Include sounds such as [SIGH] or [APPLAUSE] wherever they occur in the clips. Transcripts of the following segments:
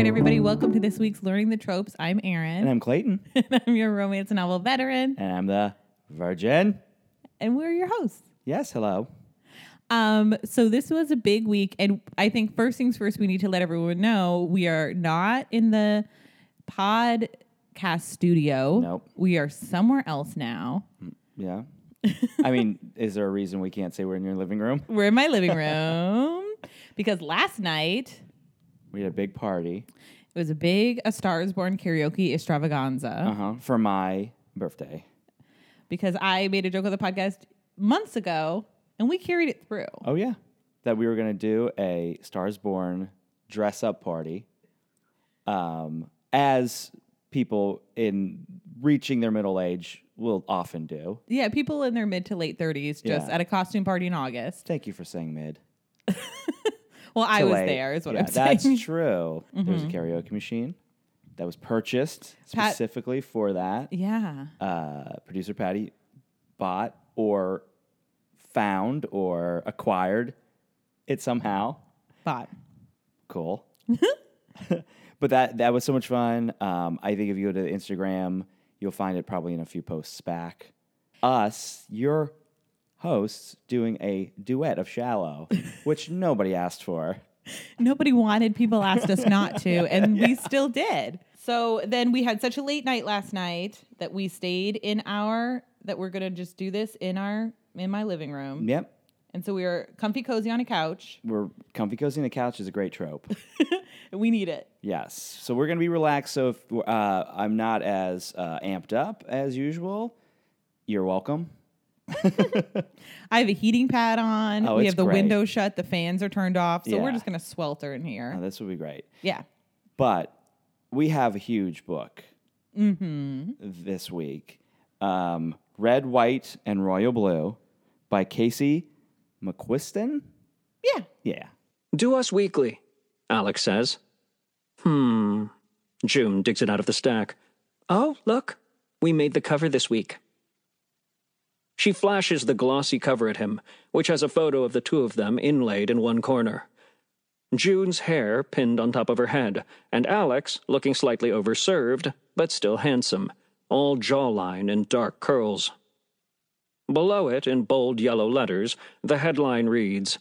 right, everybody, welcome to this week's Learning the Tropes. I'm Aaron. And I'm Clayton. [LAUGHS] and I'm your romance novel veteran, And I'm the Virgin. and we're your hosts. Yes, hello. Um, so this was a big week, and I think first things first, we need to let everyone know we are not in the podcast studio. Nope. We are somewhere else now. Yeah. I mean, [LAUGHS] is there a reason we can't say we're in your living room? We're in my living [LAUGHS] room because last night We had a big party it was a big A Star is Born karaoke extravaganza. uh-huh, for my birthday. because I made a joke on the podcast months ago and we carried it through. Oh, yeah. That we were going to do a Stars Born dress up party um, as people in reaching their middle age will often do. Yeah, people in their mid to late 30s just Yeah. at a costume party in August. Thank you for saying mid. [LAUGHS] Well, I was late. there, is what Yeah, I'm [LAUGHS] saying. Mm-hmm. That's true. There's a karaoke machine that was purchased Pat- specifically for that. yeah. uh, producer Patty bought or found or acquired it somehow. But Cool. [LAUGHS] but that that was so much fun. Um, I think if you go to Instagram, you'll find it probably in a few posts back. Us, your hosts, doing a duet of "Shallow," [LAUGHS] which nobody asked for. nobody wanted, people asked us not to, [LAUGHS] and we still did. So then we had such a late night last night that we stayed in our that we're gonna just do this in our in my living room. Yep, And so we were comfy cozy on a couch. we're comfy cozy on the couch is a great trope. [LAUGHS] We need it. Yes. So we're to be relaxed. So if uh, I'm not as uh, amped up as usual, you're welcome. [LAUGHS] I have a heating pad on. Oh, we have the great. window shut. The fans are turned off. So we're just gonna swelter in here. Uh, this would be great. yeah. But we have a huge book this week um, Red, White, and Royal Blue by Casey McQuiston. Yeah. Yeah. Do us weekly, Alex says. Hmm. June digs it out of the stack. Oh, look, we made the cover this week. She flashes the glossy cover at him, which has a photo of the two of them inlaid in one corner. June's hair pinned on top of her head, and Alex looking slightly overserved, but still handsome, all jawline and dark curls. Below it, in bold yellow letters, the headline reads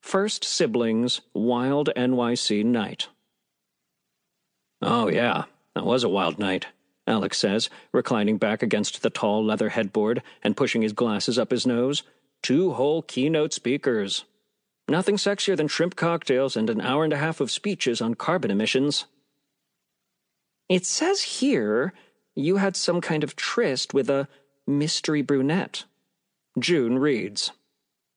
First Siblings Wild NYC Night. Oh, yeah, that was a wild night, Alex says, reclining back against the tall leather headboard and pushing his glasses up his nose. Two whole keynote speakers. Nothing sexier than shrimp cocktails and an hour and a half of speeches on carbon emissions. It says here you had some kind of tryst with a mystery brunette. June reads.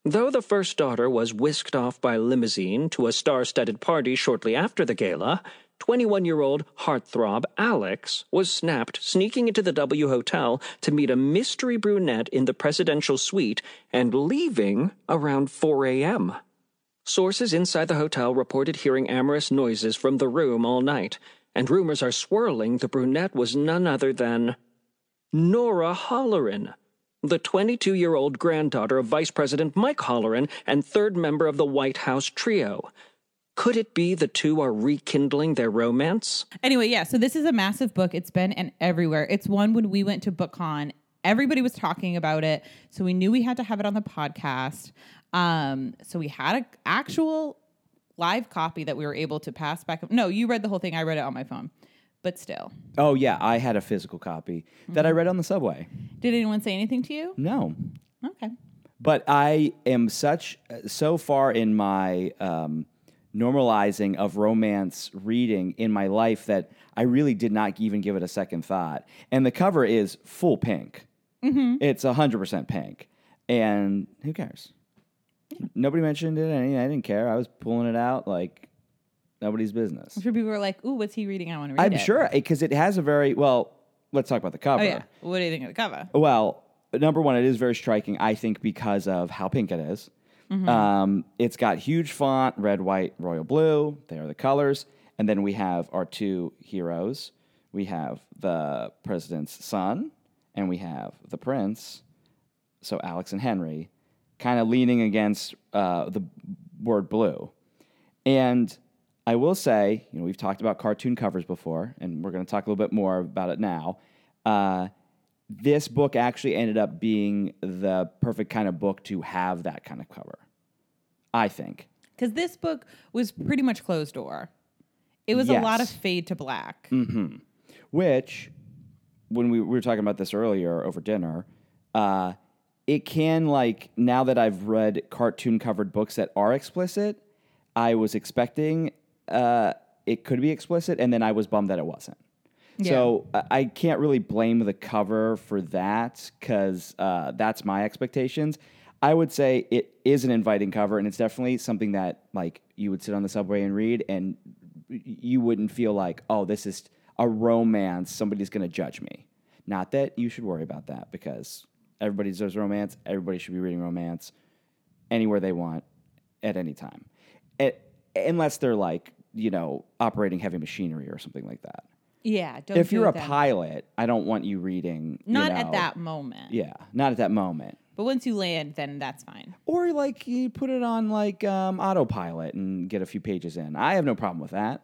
Though the first daughter was whisked off by limousine to a star studded party shortly after the gala, 21 year old heartthrob Alex was snapped sneaking into the W Hotel to meet a mystery brunette in the presidential suite and leaving around 4 a.m. Sources inside the hotel reported hearing amorous noises from the room all night, and rumors are swirling the brunette was none other than Nora Holleran, the 22 year old granddaughter of Vice President Mike Holleran and third member of the White House trio. Could it be the two are rekindling their romance? Anyway, yeah. So this is a massive book. It's been and everywhere. It's one when we went to BookCon. Everybody was talking about it, so we knew we had to have it on the podcast. Um, so we had an actual live copy that we were able to pass back. No, you read the whole thing. I read it on my phone, but still, Oh, yeah. I had a physical copy that I read on the subway. did anyone say anything to you? No. Okay. But I am such so far in my um, normalizing of romance reading in my life that I really did not even give it a second thought. And the cover is full pink. Mm-hmm. It's hundred percent pink, and who cares? Nobody mentioned it. I didn't care. I was pulling it out like nobody's business. I'm sure people were like, "Ooh, what's he reading? I want to read it. I'm sure because it has a very well. Let's talk about the cover. Oh yeah. What do you think of the cover? Well, number one, it is very striking, I think, because of how pink it is. Um, it's got huge font, red, white, royal blue. They are the colors. And then we have our two heroes. We have the president's son, and we have the prince. So Alex and Henry, kind of leaning against uh, the word blue. And I will say, you know, we've talked about cartoon covers before, and we're going to talk a little bit more about it now. Uh, this book actually ended up being the perfect kind of book to have that kind of cover. I think. Because this book was pretty much closed door. It was a lot of fade to black. which when we, we were talking about this earlier over dinner uh, it can like now that i've read cartoon covered books that are explicit i was expecting uh, it could be explicit and then i was bummed that it wasn't so I- i can't really blame the cover for that because uh, that's my expectations i would say it is an inviting cover and it's definitely something that like you would sit on the subway and read and you wouldn't feel like, oh, this is a romance. Somebody's going to judge me. Not that you should worry about that because everybody deserves romance. Everybody should be reading romance anywhere they want at any time, It- unless they're like, you know, operating heavy machinery or something like that. Yeah. Don't if you're a then. pilot, I don't want you reading. you Not know- at that moment. Yeah, not at that moment. But once you land, then that's fine. Or like you put it on like um, autopilot and get a few pages in. I have no problem with that.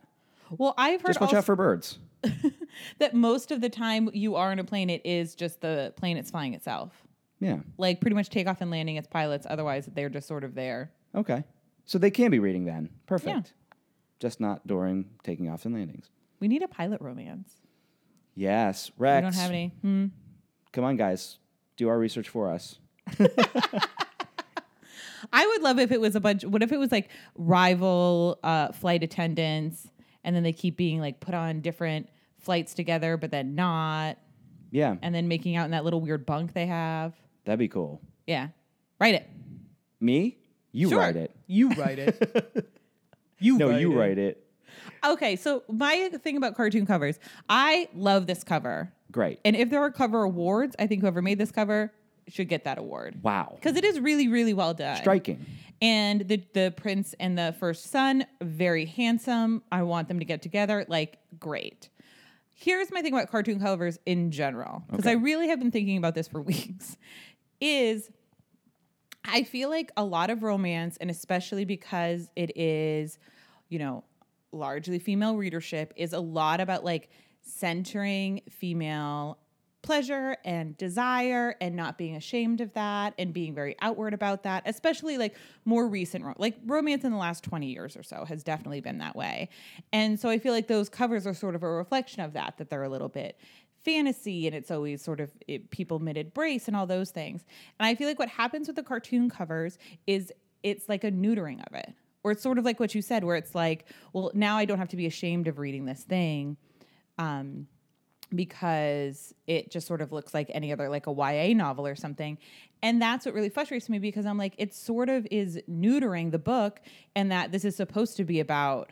Well, I've heard Just watch out for birds. [LAUGHS] that most of the time you are in a plane, it is just the plane it's flying itself. Yeah. Like pretty much takeoff and landing its pilots. Otherwise, they're just sort of there. Okay. So they can be reading then. Perfect. Yeah. Just not during taking off and landings. We need a pilot romance. Yes. Rex. We don't have any. Hmm. Come on, guys. Do our research for us. [LAUGHS] I would love if it was a bunch. What if it was like rival uh, flight attendants, and then they keep being like put on different flights together, but then not, Yeah. and then making out in that little weird bunk they have. That'd be cool. Yeah, write it. Me? You Sure. write it. You write it. [LAUGHS] you No, you write it. Okay, so my thing about cartoon covers, I love this cover, Great. and if there are cover awards, I think whoever made this cover should get that award wow. because it is really, really well done. Striking. And the the prince and the first son, very handsome. I want them to get together. Like, great. Here's my thing about cartoon covers in general, because I really have been thinking about this for [LAUGHS] weeks. Is I feel like a lot of romance, and especially because it is, you know, largely female readership, is a lot about like centering female pleasure and desire and not being ashamed of that and being very outward about that especially like more recent like romance in the last 20 years or so has definitely been that way. And so i feel like those covers are sort of a reflection of that that they're a little bit fantasy and it's always sort of it, people mid brace and all those things. And i feel like what happens with the cartoon covers is it's like a neutering of it or it's sort of like what you said where it's like well now i don't have to be ashamed of reading this thing um, because it just sort of looks like any other like a YA novel or something. And that's what really frustrates me because I'm like it sort of is neutering the book and that this is supposed to be about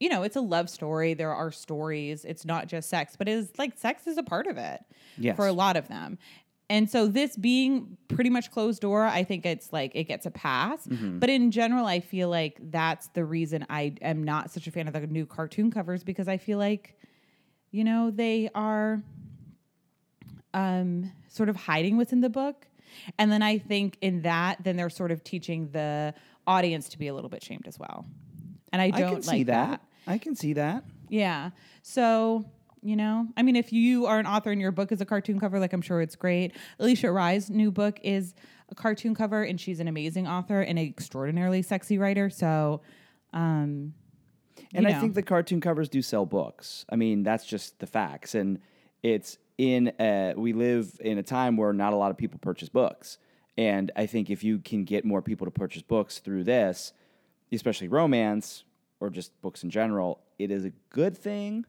you know, it's a love story. There are stories. It's not just sex, but it is like sex is a part of it Yes. for a lot of them. And so this being pretty much closed door, I think it's like it gets a pass. But in general, I feel like that's the reason I am not such a fan of the new cartoon covers because I feel like you know they are um sort of hiding what's in the book and then i think in that then they're sort of teaching the audience to be a little bit shamed as well and i I don't can like see that. I can see that. yeah so you know i mean if you are an author and your book is a cartoon cover like i'm sure it's great Alisha Rai's new book is a cartoon cover and she's an amazing author and an extraordinarily sexy writer so um And I know. think the cartoon covers do sell books. I mean, that's just the facts. And it's in a, we live in a time where not a lot of people purchase books. And I think if you can get more people to purchase books through this, especially romance or just books in general, it is a good thing,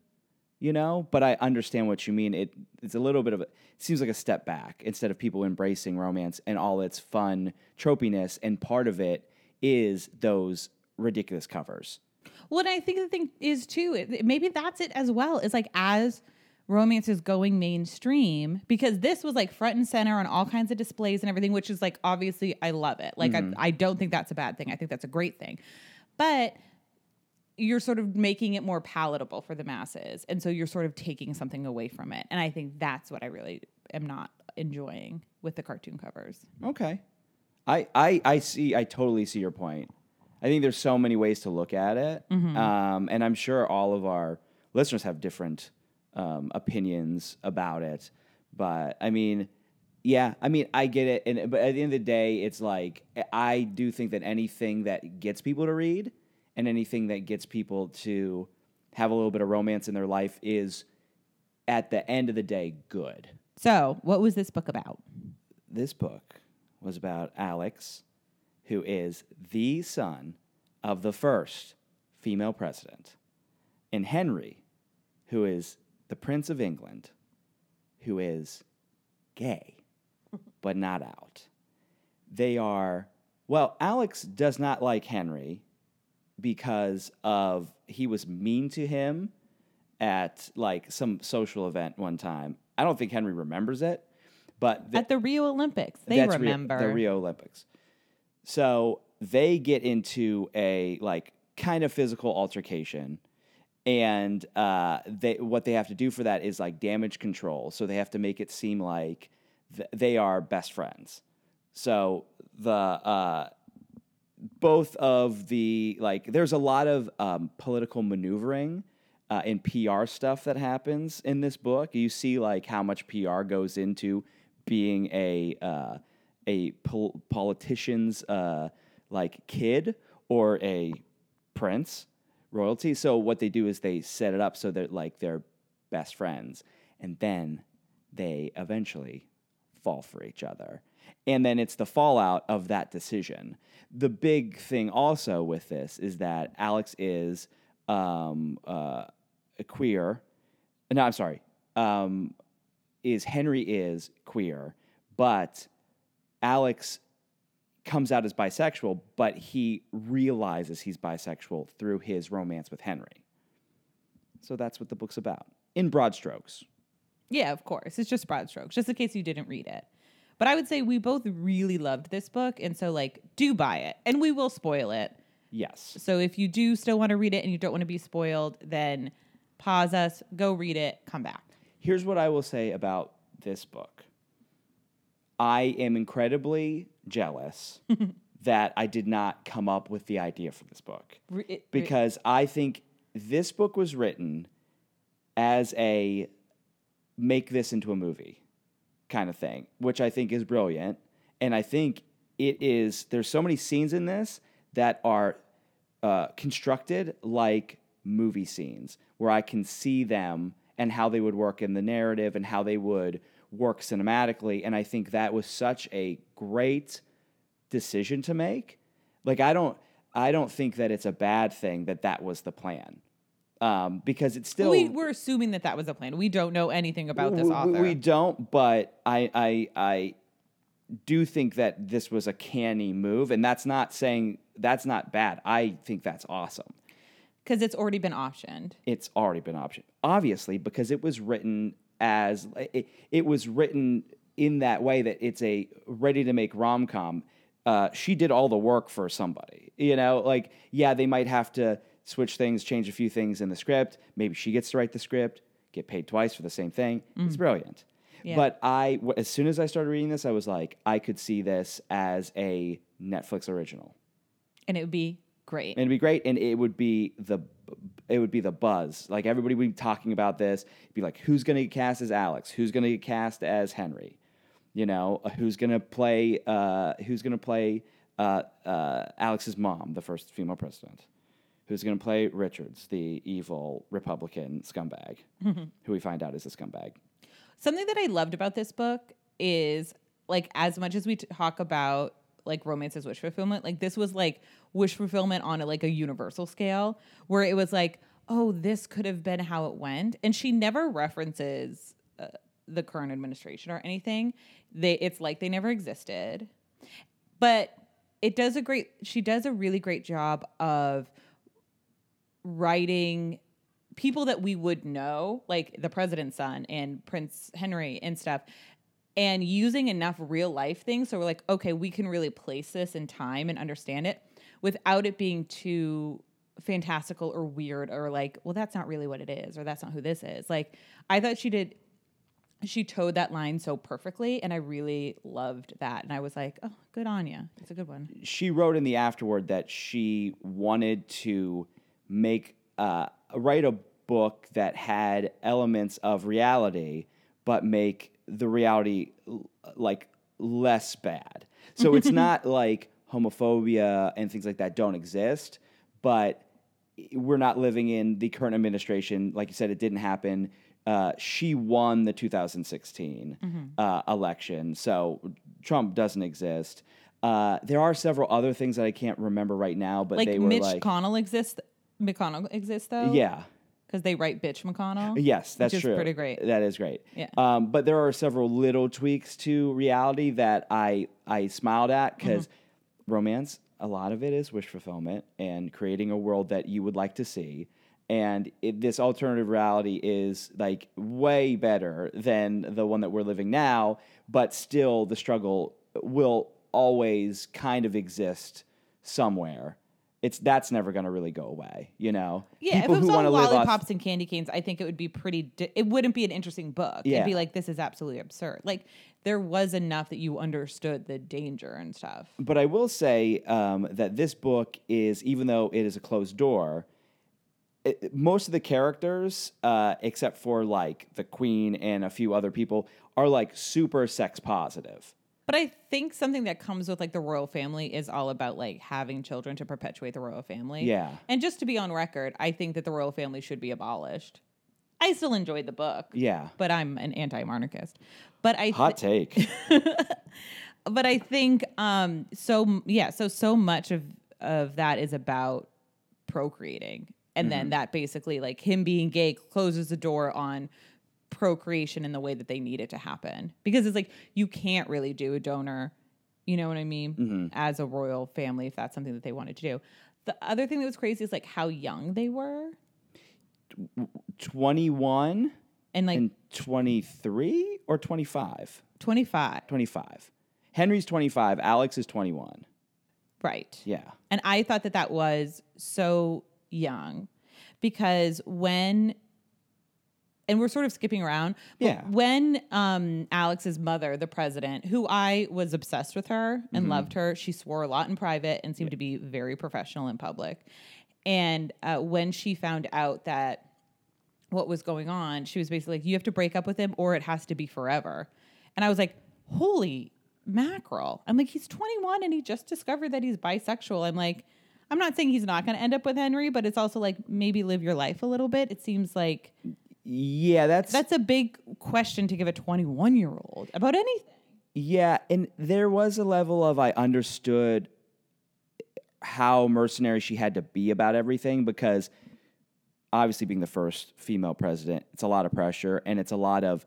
you know? But I understand what you mean. It it's a little bit of a it seems like a step back instead of people embracing romance and all its fun tropiness and part of it is those ridiculous covers. Well, and I think the thing is too, it- maybe that's it as well. Is like as romance is going mainstream, because this was like front and center on all kinds of displays and everything, which is like obviously I love it. Like I, mm-hmm. I don't think that's a bad thing. I think that's a great thing, but you're sort of making it more palatable for the masses, and so you're sort of taking something away from it. And I think that's what I really am not enjoying with the cartoon covers. Okay. I, I, I see, I totally see your point. I think there's so many ways to look at it, Mm-hmm. um, and I'm sure all of our listeners have different um, opinions about it. But I mean, yeah, I mean, I get it, and but at the end of the day, it's like I do think that anything that gets people to read and anything that gets people to have a little bit of romance in their life is, at the end of the day, good. So, what was this book about? This book was about Alex, who is the son of the first female president, and Henry, who is the Prince of England, who is gay, [LAUGHS] but not out. They are, well, Alex does not like Henry because of he was mean to him at like some social event one time. I don't think Henry remembers it, but the- At the Rio Olympics, they that's Rio- remember. the Rio Olympics. So they get into a like kind of physical altercation, and uh, they what they have to do for that is like damage control. So they have to make it seem like th- they are best friends. So the uh, both of the like there's a lot of um, political maneuvering uh, and PR stuff that happens in this book. You see like how much PR goes into being a uh, a pol- politician's uh, like kid or a prince royalty. So what they do is they set it up so that like they're best friends, and then they eventually fall for each other. And then it's the fallout of that decision. The big thing also with this is that Alex is um, uh, queer. No, I'm sorry. Um, is Henry is queer, but Alex comes out as bisexual, but he realizes he's bisexual through his romance with Henry. So that's what the book's about in broad strokes. Yeah, of course. It's just broad strokes, just in case you didn't read it. But I would say we both really loved this book. And so, like, do buy it. And we will spoil it. Yes. So if you do still want to read it and you don't want to be spoiled, then pause us, go read it, come back. Here's what I will say about this book I am incredibly jealous [LAUGHS] that I did not come up with the idea for this book because I think this book was written as a make this into a movie kind of thing, which I think is brilliant. And I think it is, there's so many scenes in this that are uh, constructed like movie scenes where I can see them and how they would work in the narrative and how they would work cinematically. And I think that was such a great decision to make. Like I don't, I don't think that it's a bad thing that that was the plan, um, because it's still we, we're assuming that that was a plan. We don't know anything about this we- author. We don't, but I, I, I do think that this was a canny move, and that's not saying that's not bad. I think that's awesome. Because it's already been optioned. It's already been optioned, obviously, because it was written as it, it was written in that way that it's a ready to make rom com. Uh, she did all the work for somebody, you know. Like, yeah, they might have to switch things, change a few things in the script. Maybe she gets to write the script, get paid twice for the same thing. It's brilliant. Yeah. But I, w- as soon as I started reading this, I was like, I could see this as a Netflix original. And it would be great. And it'd be great, and it would be the it would be the buzz. Like everybody would be talking about this. It'd be like, who's going to get cast as Alex? Who's going to get cast as Henry? You know, uh, who's going to play? Uh, who's going to play uh, uh, Alex's mom, the first female president? Who's going to play Richards, the evil Republican scumbag, [LAUGHS] who we find out is a scumbag? Something that I loved about this book is like as much as we talk about like romance as wish fulfillment, like this was like wish fulfillment on a, like a universal scale where it was like, oh, this could have been how it went, and she never references uh, the current administration or anything. They it's like they never existed, but it does a great. She does a really great job of writing people that we would know, like the president's son and Prince Henry and stuff, and using enough real life things. So we're like, okay, we can really place this in time and understand it without it being too fantastical or weird or like, well, that's not really what it is or that's not who this is. Like, I thought she did she toed that line so perfectly, and I really loved that. And I was like, oh, good on you. It's a good one. she wrote in the afterward that she wanted to make uh, write a book that had elements of reality, but make the reality like less bad. So it's [LAUGHS] not like homophobia and things like that don't exist, but we're not living in the current administration. Like you said, it didn't happen. Uh, she won the 2016 uh, election, so Trump doesn't exist. Uh, there are several other things that I can't remember right now, but Like they were Mitch like, McConnell exists. McConnell exists though. yeah, because they write bitch McConnell. yes, that's which is true. pretty great. That is great. Yeah. Um, but there are several little tweaks to reality that I I smiled at because Mm-hmm. romance, a lot of it is wish fulfillment and creating a world that you would like to see. And it, this alternative reality is like way better than the one that we're living now, but still the struggle will always kind of exist somewhere. It's that's never going to really go away, you know. Yeah, People if it who was all live off- lollipops and candy canes, I think it would be pretty. Di- it wouldn't be an interesting book. Yeah. It'd be like this is absolutely absurd. Like there was enough that you understood the danger and stuff. But I will say um, that this book is, even though it is a closed door, it, most of the characters, uh, except for like the queen and a few other people, are like super sex positive. But I think something that comes with like the royal family is all about like having children to perpetuate the royal family. Yeah. And just to be on record, I think that the royal family should be abolished. I still enjoyed the book. Yeah. But I'm an anti-monarchist. But I Hot take. [LAUGHS] but I think um so yeah, so so much of of that is about procreating. And then that basically like him being gay closes the door on procreation in the way that they need it to happen. Because it's like you can't really do a donor, you know what I mean, mm-hmm. as a royal family if that's something that they wanted to do. The other thing that was crazy is like how young they were 21 and like and 23 or 25? 25. 25. Henry's 25. Alex is 21. Right. Yeah. And I thought that that was so young because when, and we're sort of skipping around, but Yeah. when um, Alex's mother, the president, who I was obsessed with her and Mm-hmm. loved her, she swore a lot in private and seemed to be very professional in public. And uh, when she found out that what was going on, she was basically like, you have to break up with him or it has to be forever. And I was like, holy mackerel. I'm like, he's 21 and he just discovered that he's bisexual. I'm like, I'm not saying he's not going to end up with Henry, but it's also like maybe live your life a little bit. It seems like Yeah, that's that's a big question to give a 21 year old about anything. Yeah, and there was a level of I understood how mercenary she had to be about everything because obviously being the first female president, it's a lot of pressure and it's a lot of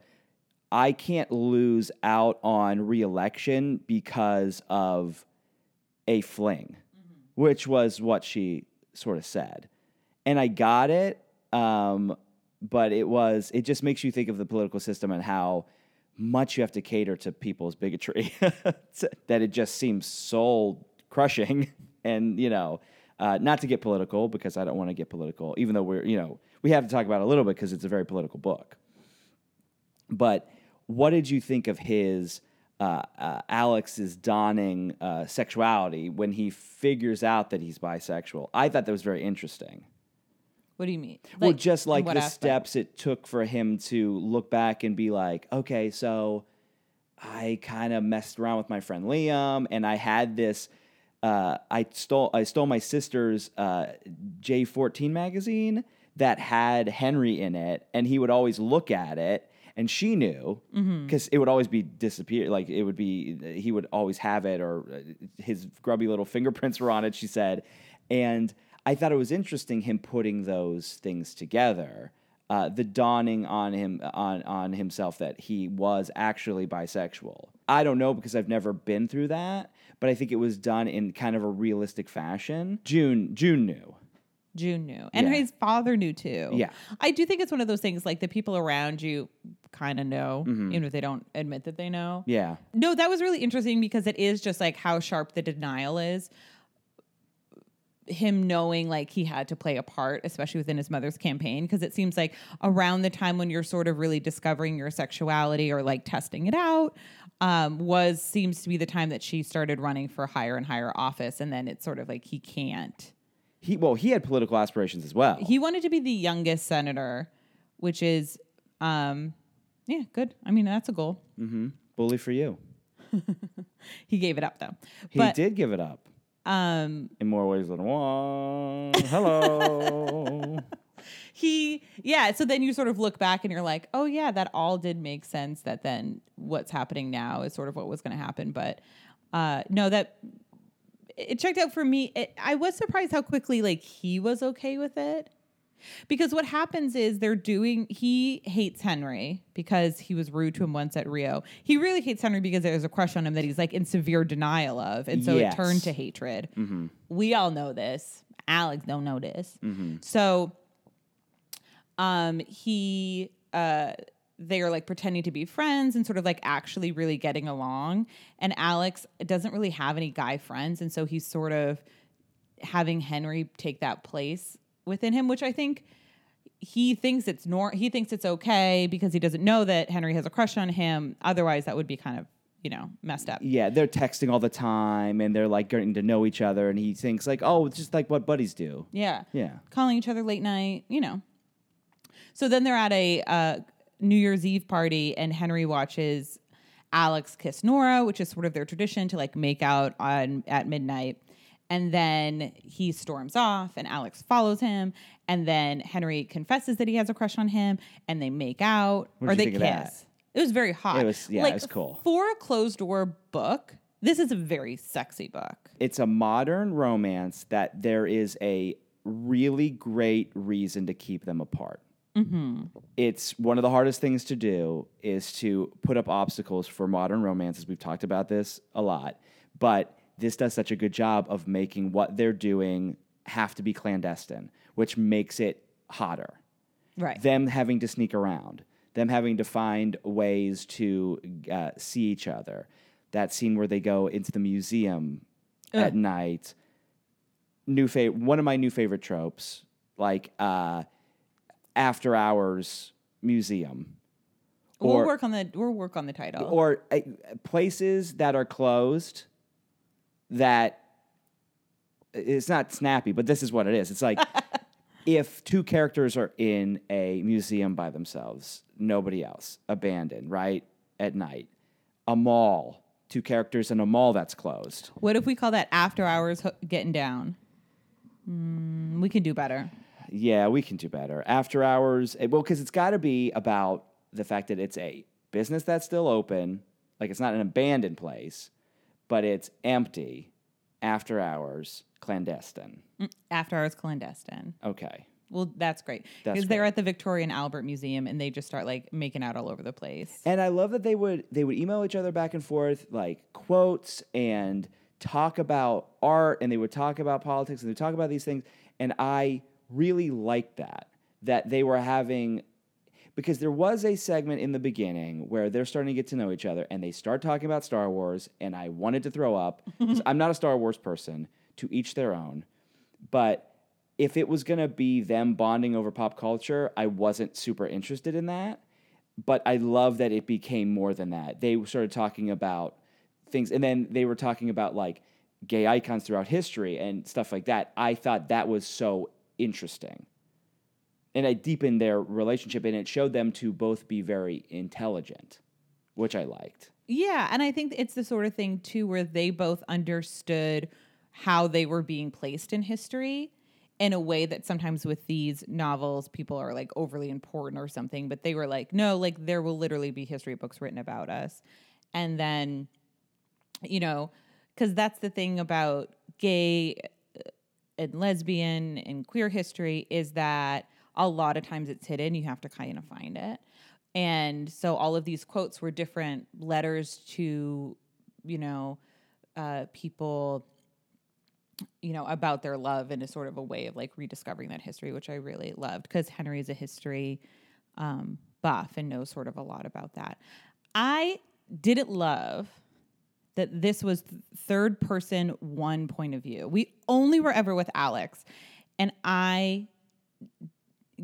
I can't lose out on reelection because of a fling, which was what she sort of said. And I got it, um, but it was, it just makes you think of the political system and how much you have to cater to people's bigotry [LAUGHS] that it just seems soul crushing. [LAUGHS] And, you know, uh, not to get political because I don't want to get political, even though we're, you know, we have to talk about it a little bit because it's a very political book. But what did you think of his uh, uh, Alex's dawning uh, sexuality when he figures out that he's bisexual? I thought that was very interesting. What do you mean? well, just like the aspect? steps it took for him to look back and be like, okay, so I kind of messed around with my friend Liam, and I had this. Uh, I stole I stole my sister's uh, J14 magazine that had Henry in it, and he would always look at it, and she knew Mm-hmm. because it would always be disappear. Like it would be, he would always have it, or uh, his grubby little fingerprints were on it. She said, and I thought it was interesting him putting those things together. Uh, the dawning on him on on himself that he was actually bisexual. I don't know because I've never been through that, but I think it was done in kind of a realistic fashion. June June knew. June knew. And Yeah. his father knew too. Yeah. I do think it's one of those things like the people around you kind of know, Mm-hmm. even if they don't admit that they know. Yeah. No, that was really interesting because it is just like how sharp the denial is. Him knowing like he had to play a part, especially within his mother's campaign, because it seems like around the time when you're sort of really discovering your sexuality or like testing it out, um, was seems to be the time that she started running for higher and higher office, and then it's sort of like he can't. He well, he had political aspirations as well. He wanted to be the youngest senator, which is, um, yeah, good. I mean, that's a goal. Bully for you. [LAUGHS] He gave it up though. He but, did give it up Um, in more ways than one. Hello. [LAUGHS] he yeah so then you sort of look back and you're like oh yeah that all did make sense that then what's happening now is sort of what was going to happen but uh no that it checked out for me it, i was surprised how quickly like he was okay with it because what happens is they're doing he hates henry because he was rude to him once at rio. He really hates henry because there's a crush on him that he's like in severe denial of and so Yes. it turned to hatred. We all know this. Alex don't know this. So um he uh they are like pretending to be friends and sort of like actually really getting along. And alex doesn't really have any guy friends and so he's sort of having henry take that place within him which i think he thinks it's nor he thinks it's okay because he doesn't know that henry has a crush on him otherwise that would be kind of you know messed up yeah, they're texting all the time and they're like getting to know each other, and he thinks like, oh, it's just like what buddies do. yeah Yeah. calling each other late night, you know. So then they're at a uh, New Year's Eve party, and Henry watches Alex kiss Nora, which is sort of their tradition to like make out on at midnight. And then he storms off, and Alex follows him. And then Henry confesses that he has a crush on him, and they make out or they think of that? kiss. It was very hot. It was- yeah, it was cool. For a closed door book, this is a very sexy book. It's a modern romance that there is a really great reason to keep them apart. Mm-hmm. It's one of the hardest things to do is to put up obstacles for modern romances. We've talked about this a lot, but this does such a good job of making what they're doing have to be clandestine, which makes it hotter. Right. them having to sneak around, them having to find ways to uh, see each other. That scene where they go into the museum at night. New fa- one of my new favorite tropes, like uh, after hours museum, we'll or work on the we'll work on the title. or uh, places that are closed. That it's not snappy, but this is what it is. It's like [LAUGHS] if two characters are in a museum by themselves, nobody else, abandoned, right? At night, a mall, two characters in a mall that's closed. What if we call that after hours ho- getting down? Mm, we can do better. Yeah, we can do better. After hours, eh, well, because it's got to be about the fact that it's a business that's still open, like it's not an abandoned place, but it's empty. After hours, clandestine. Mm, after hours clandestine. Okay. Well, that's great because they're at the Victoria and Albert Museum and they just start like making out all over the place. And I love that they would they would email each other back and forth like quotes and talk about art and they would talk about politics and they would talk about these things and I really liked that that they were having because there was a segment in the beginning where they're starting to get to know each other and they start talking about Star Wars and I wanted to throw up I'm not a Star Wars person to each their own but if it was going to be them bonding over pop culture I wasn't super interested in that but I love that it became more than that. They started talking about things, and then they were talking about like gay icons throughout history and stuff like that. I thought that was so interesting. And it deepened their relationship, and it showed them to both be very intelligent, which I liked. Yeah, and I think it's the sort of thing too where they both understood how they were being placed in history in a way that sometimes with these novels people are like overly important or something, but they were like, no, like there will literally be history books written about us. And then you know, cuz that's the thing about gay uh, and lesbian and queer history is that a lot of times it's hidden. You have to kind of find it. And so all of these quotes were different letters to, you know, uh, people, you know, about their love in a sort of a way of like rediscovering that history, which I really loved because Henry is a history um, buff and knows sort of a lot about that. I didn't love that this was third person one point of view. We only were ever with Alex, and I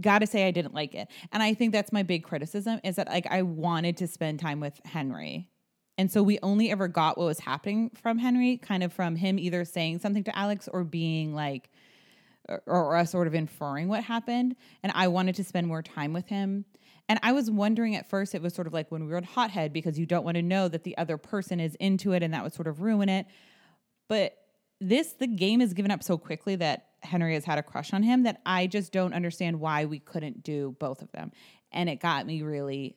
got to say I didn't like it. And I think that's my big criticism is that like I wanted to spend time with Henry. And so we only ever got what was happening from Henry, kind of from him either saying something to Alex or being like or, or us sort of inferring what happened. And I wanted to spend more time with him. And I was wondering at first, it was sort of like when we were on Hothead because you don't want to know that the other person is into it and that would sort of ruin it. But this, the game is given up so quickly that Henry has had a crush on him that I just don't understand why we couldn't do both of them. And it got me really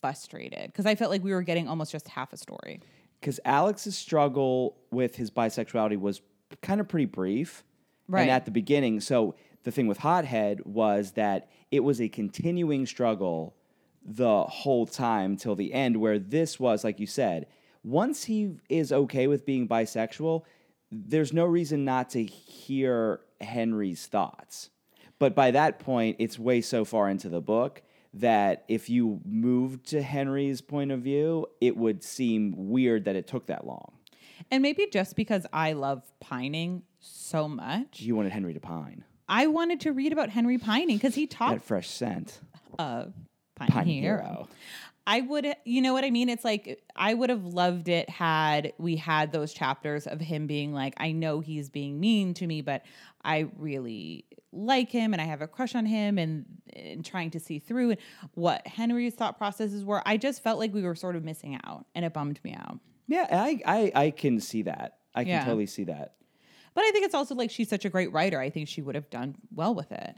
frustrated because I felt like we were getting almost just half a story. Because Alex's struggle with his bisexuality was kind of pretty brief. Right. And at the beginning, so the thing with Hothead was that it was a continuing struggle the whole time till the end, where this was, like you said, once he is okay with being bisexual, there's no reason not to hear Henry's thoughts. But by that point, it's way so far into the book that if you moved to Henry's point of view, it would seem weird that it took that long. And maybe just because I love pining so much, You wanted Henry to pine. I wanted to read about Henry pining because he That fresh scent. of Pine, Pine Hero. Hero. I would, you know what I mean? It's like I would have loved it had we had those chapters of him being like, I know he's being mean to me, but I really like him and I have a crush on him and, and trying to see through what Henry's thought processes were. I just felt like we were sort of missing out and it bummed me out. Yeah, I, I, I can see that. I can Yeah. totally see that. But I think it's also like she's such a great writer. I think she would have done well with it.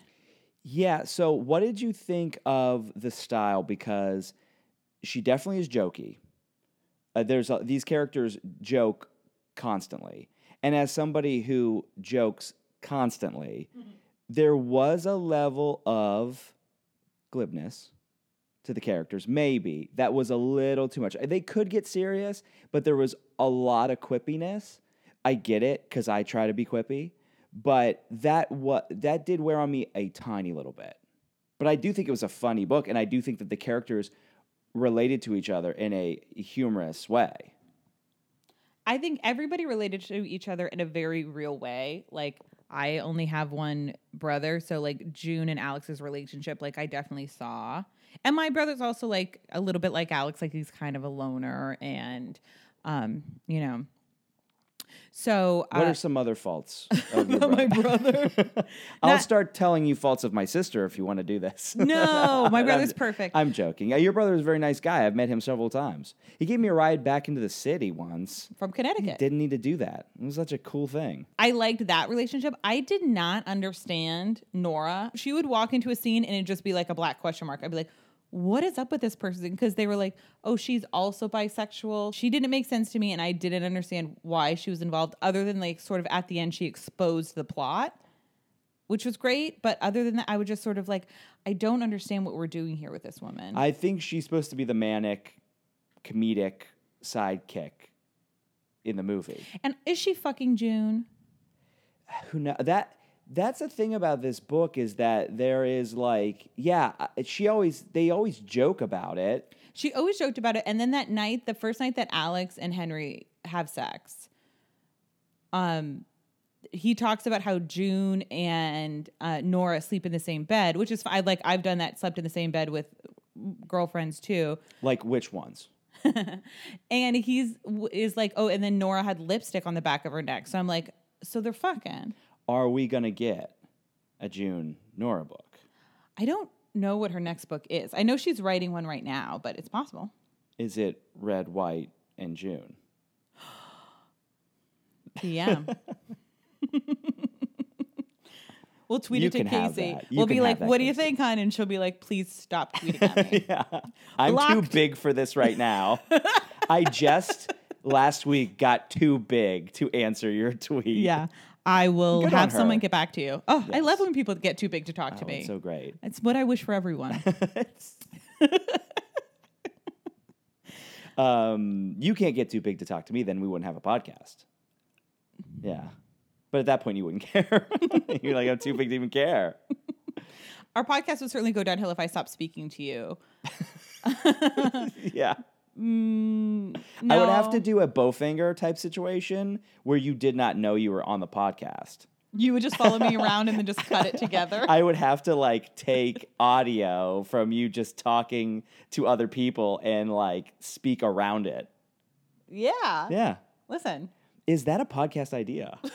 Yeah. So, what did you think of the style? Because she definitely is jokey. Uh, there's a, these characters joke constantly, and as somebody who jokes constantly, there was a level of glibness to the characters. Maybe that was a little too much. They could get serious, but there was a lot of quippiness. I get it because I try to be quippy, but that what that did wear on me a tiny little bit. But I do think it was a funny book, and I do think that the characters related to each other in a humorous way. I think everybody related to each other in a very real way. Like I only have one brother, so like June and Alex's relationship, like I definitely saw. And my brother's also like a little bit like Alex, like he's kind of a loner and um, you know. So What uh, are some other faults of your [LAUGHS] my brother? brother. [LAUGHS] I'll Not- start telling you faults of my sister if you want to do this. [LAUGHS] no, my I'm- brother's perfect. I'm joking. Yeah, Your brother is a very nice guy. I've met him several times. He gave me a ride back into the city once. from Connecticut. Didn't need to do that. It was such a cool thing. I liked that relationship. I did not understand Nora. She would walk into a scene and it'd just be like a black question mark. I'd be like, what is up with this person? Because they were like, oh, she's also bisexual. She didn't make sense to me, and I didn't understand why she was involved, other than like sort of at the end, she exposed the plot, which was great. But other than that, I would just sort of like, I don't understand what we're doing here with this woman. I think she's supposed to be the manic, comedic sidekick in the movie. and is she fucking June? Who know that? That's the thing about this book is that there is like, yeah, uh, she always they always joke about it. She always joked about it. And then that night, the first night that Alex and Henry have sex, um, he talks about how June and uh, Nora sleep in the same bed, which is fine. Like I've done that, slept in the same bed with girlfriends too. Like which ones? [LAUGHS] And he's is like, oh, and then Nora had lipstick on the back of her neck. So I'm like, so they're fucking. Are we gonna get a June Nora book? I don't know what her next book is. I know she's writing one right now, but it's possible. Is it Red, White, and June? Yeah. [LAUGHS] we'll tweet You it to Casey. We'll be like, "What do you think, hon?" And she'll be like, "Please stop tweeting at me." [LAUGHS] yeah. I'm too big for this right now. [LAUGHS] I just last week got too big to answer your tweet. yeah, I will Good have someone get back to you. Oh, I love when people get too big to talk to Oh, me. it's so great. it's what I wish for everyone. [LAUGHS] um, you can't get too big to talk to me, then we wouldn't have a podcast. Yeah. But at that point, you wouldn't [LAUGHS] care. [LAUGHS] You're like, I'm too big to even care. Our podcast would certainly go downhill if I stopped speaking to you. yeah. Mm, I would have to do a Bowfinger type situation where you did not know you were on the podcast. You would just follow me [LAUGHS] around and then just cut it together. I would have to like take audio from you just talking to other people and like speak around it. yeah. Yeah. Listen. Is that a podcast idea? [LAUGHS]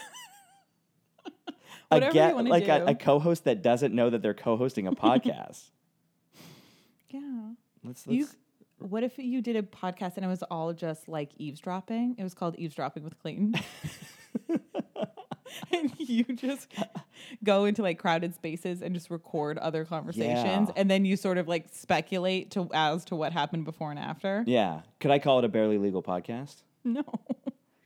Whatever a get, like do. a, a co-host that doesn't know that they're co-hosting a [LAUGHS] podcast. Yeah. let's, let's You. What if you did a podcast and it was all just like eavesdropping? It was called Eavesdropping with Clayton. [LAUGHS] [LAUGHS] and you just go into like crowded spaces and just record other conversations Yeah. and then you sort of like speculate to as to what happened before and after. yeah. Could I call it a barely legal podcast? No. [LAUGHS]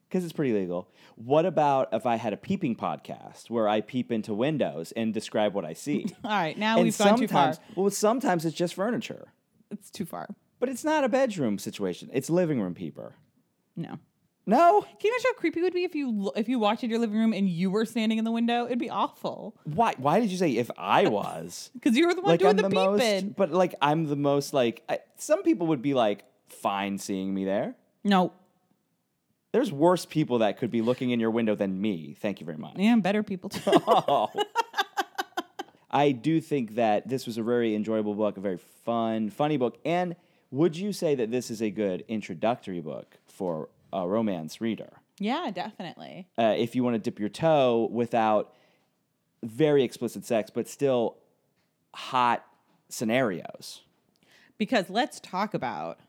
Because it's pretty legal. What about if I had a peeping podcast where I peep into windows and describe what I see? All right, now and we've gone too far. well, sometimes it's just furniture, It's too far. But it's not a bedroom situation. It's living room peeper. No. No, Can you imagine how creepy it would be if you lo- if you walked into your living room and you were standing in the window? It'd be awful why? Why did you say if I [LAUGHS] was? because you were the one doing I'm the, the, peeping. most, but like I'm the most like. I, some people would be like fine seeing me there. No, There's worse people that could be looking in your window than me. Thank you very much. yeah, better people too. Oh. [LAUGHS] I do think that this was a very enjoyable book, a very fun, funny book. And would you say that this is a good introductory book for a romance reader? yeah, definitely. Uh, if you want to dip your toe without very explicit sex, but still hot scenarios. Because let's talk about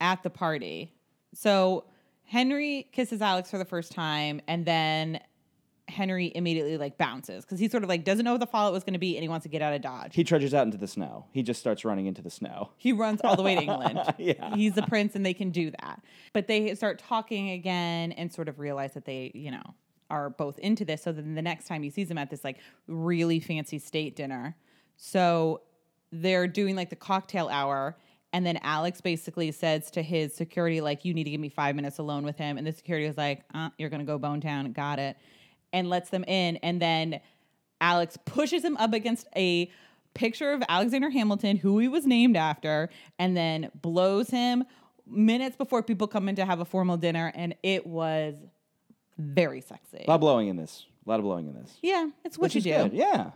at the party. So Henry kisses Alex for the first time, and then Henry immediately like bounces because he sort of like doesn't know what the fallout was going to be, and he wants to get out of Dodge. He trudges out into the snow. He just starts running into the snow. He runs all the way to [LAUGHS] England. Yeah. He's a prince and they can do that. But they start talking again and sort of realize that they, you know, are both into this. So then the next time he sees him at this like really fancy state dinner. So they're doing like the cocktail hour. And then Alex basically says to his security, like, you need to give me five minutes alone with him. And the security is like, uh, you're going to go bone town. Got it. And lets them in. And then Alex pushes him up against a picture of Alexander Hamilton, who he was named after, and then blows him minutes before people come in to have a formal dinner. And it was very sexy. A lot of blowing in this. A lot of blowing in this. yeah, it's what Which you do. good. Yeah.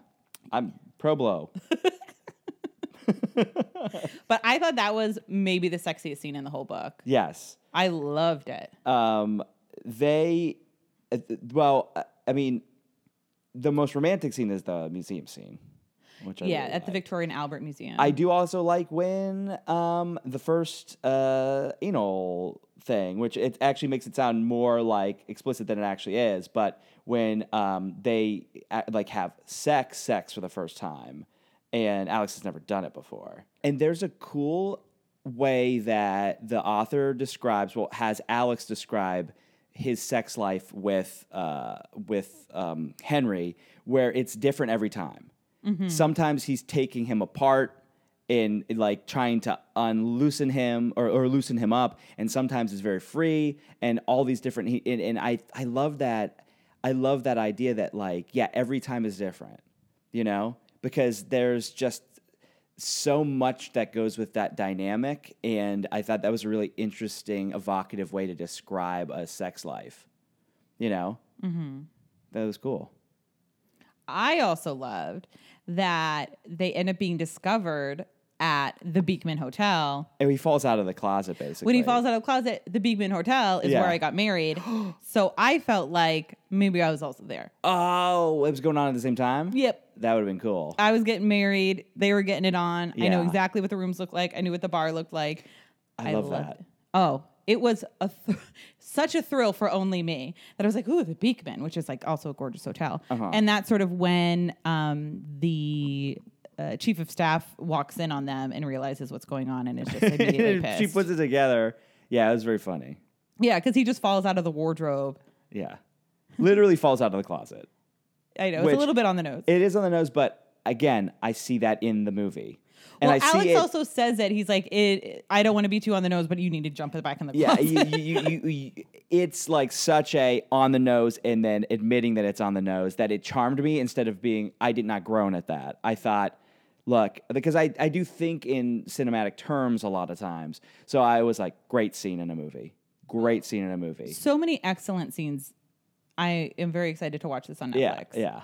I'm pro blow. [LAUGHS] [LAUGHS] But I thought that was maybe the sexiest scene in the whole book. yes. I loved it. um, they, uh, well, uh, I mean, the most romantic scene is the museum scene, which I yeah, really at the like. Victoria and Albert Museum. I do also like when um, the first uh, anal thing, which it actually makes it sound more like explicit than it actually is, but when um, they like have sex, sex for the first time, and Alex has never done it before, and there's a cool way that the author describes, well, has Alex describe his sex life with uh, with um, Henry, where it's different every time. Sometimes he's taking him apart and like trying to unloosen him or, or loosen him up, and sometimes it's very free and all these different. He, and, and I I love that. I love that idea that like yeah, every time is different, you know, because there's just so much that goes with that dynamic and i thought that was a really interesting evocative way to describe a sex life you know mm-hmm. that was cool I also loved that they end up being discovered at the Beekman Hotel. and he falls out of the closet basically When he falls out of the closet, the Beekman Hotel is Yeah. where I got married. [GASPS] so I felt like maybe I was also there. oh it was going on at the same time Yep. That would have been cool I was getting married. They were getting it on. I know Yeah. exactly what the rooms looked like. I knew what the bar looked like. I love loved that. it. Oh, it was a th- [LAUGHS] such a thrill for only me that I was like, "Ooh, the Beekman," which is like also a gorgeous hotel. Uh-huh. And that's sort of when um, the uh, chief of staff walks in on them and realizes what's going on and is just [LAUGHS] immediately pissed. she puts it together yeah it was very funny yeah, because he just falls out of the wardrobe. yeah literally falls out of the closet I know it's a little bit on the nose. it is on the nose but again i see that in the movie and well, i see Alex it also says that He's like, it, "I don't want to be too on the nose, but you need to jump back in the Yeah, closet." you, you, you, you, it's like such a on the nose, and then admitting that it's on the nose that it charmed me instead of being. I did not groan at that. I thought, look, because I, I do think in cinematic terms a lot of times. So I was like, great scene in a movie. Great scene in a movie. So many excellent scenes. I am very excited to watch this on Netflix. Yeah, yeah.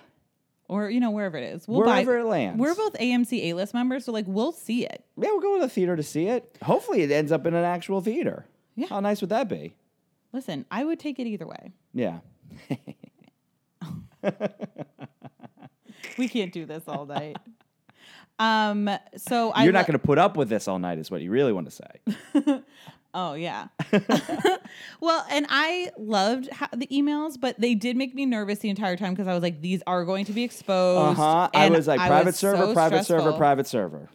Or, you know, wherever it is. We'll Wherever buy, it lands. We're both AMC A list members, so like we'll see it. Yeah, we'll go to the theater to see it. Hopefully it ends up in an actual theater. Yeah. How nice would that be? Listen, I would take it either way. Yeah. [LAUGHS] We can't do this all night. um, so I You're not lo- going to put up with this all night, is what you really want to say. [LAUGHS] Oh yeah. [LAUGHS] [LAUGHS] well, and I loved the emails, but they did make me nervous the entire time because I was like, these are going to be Uh exposed. huh. I was like, private was server, so private server, private server.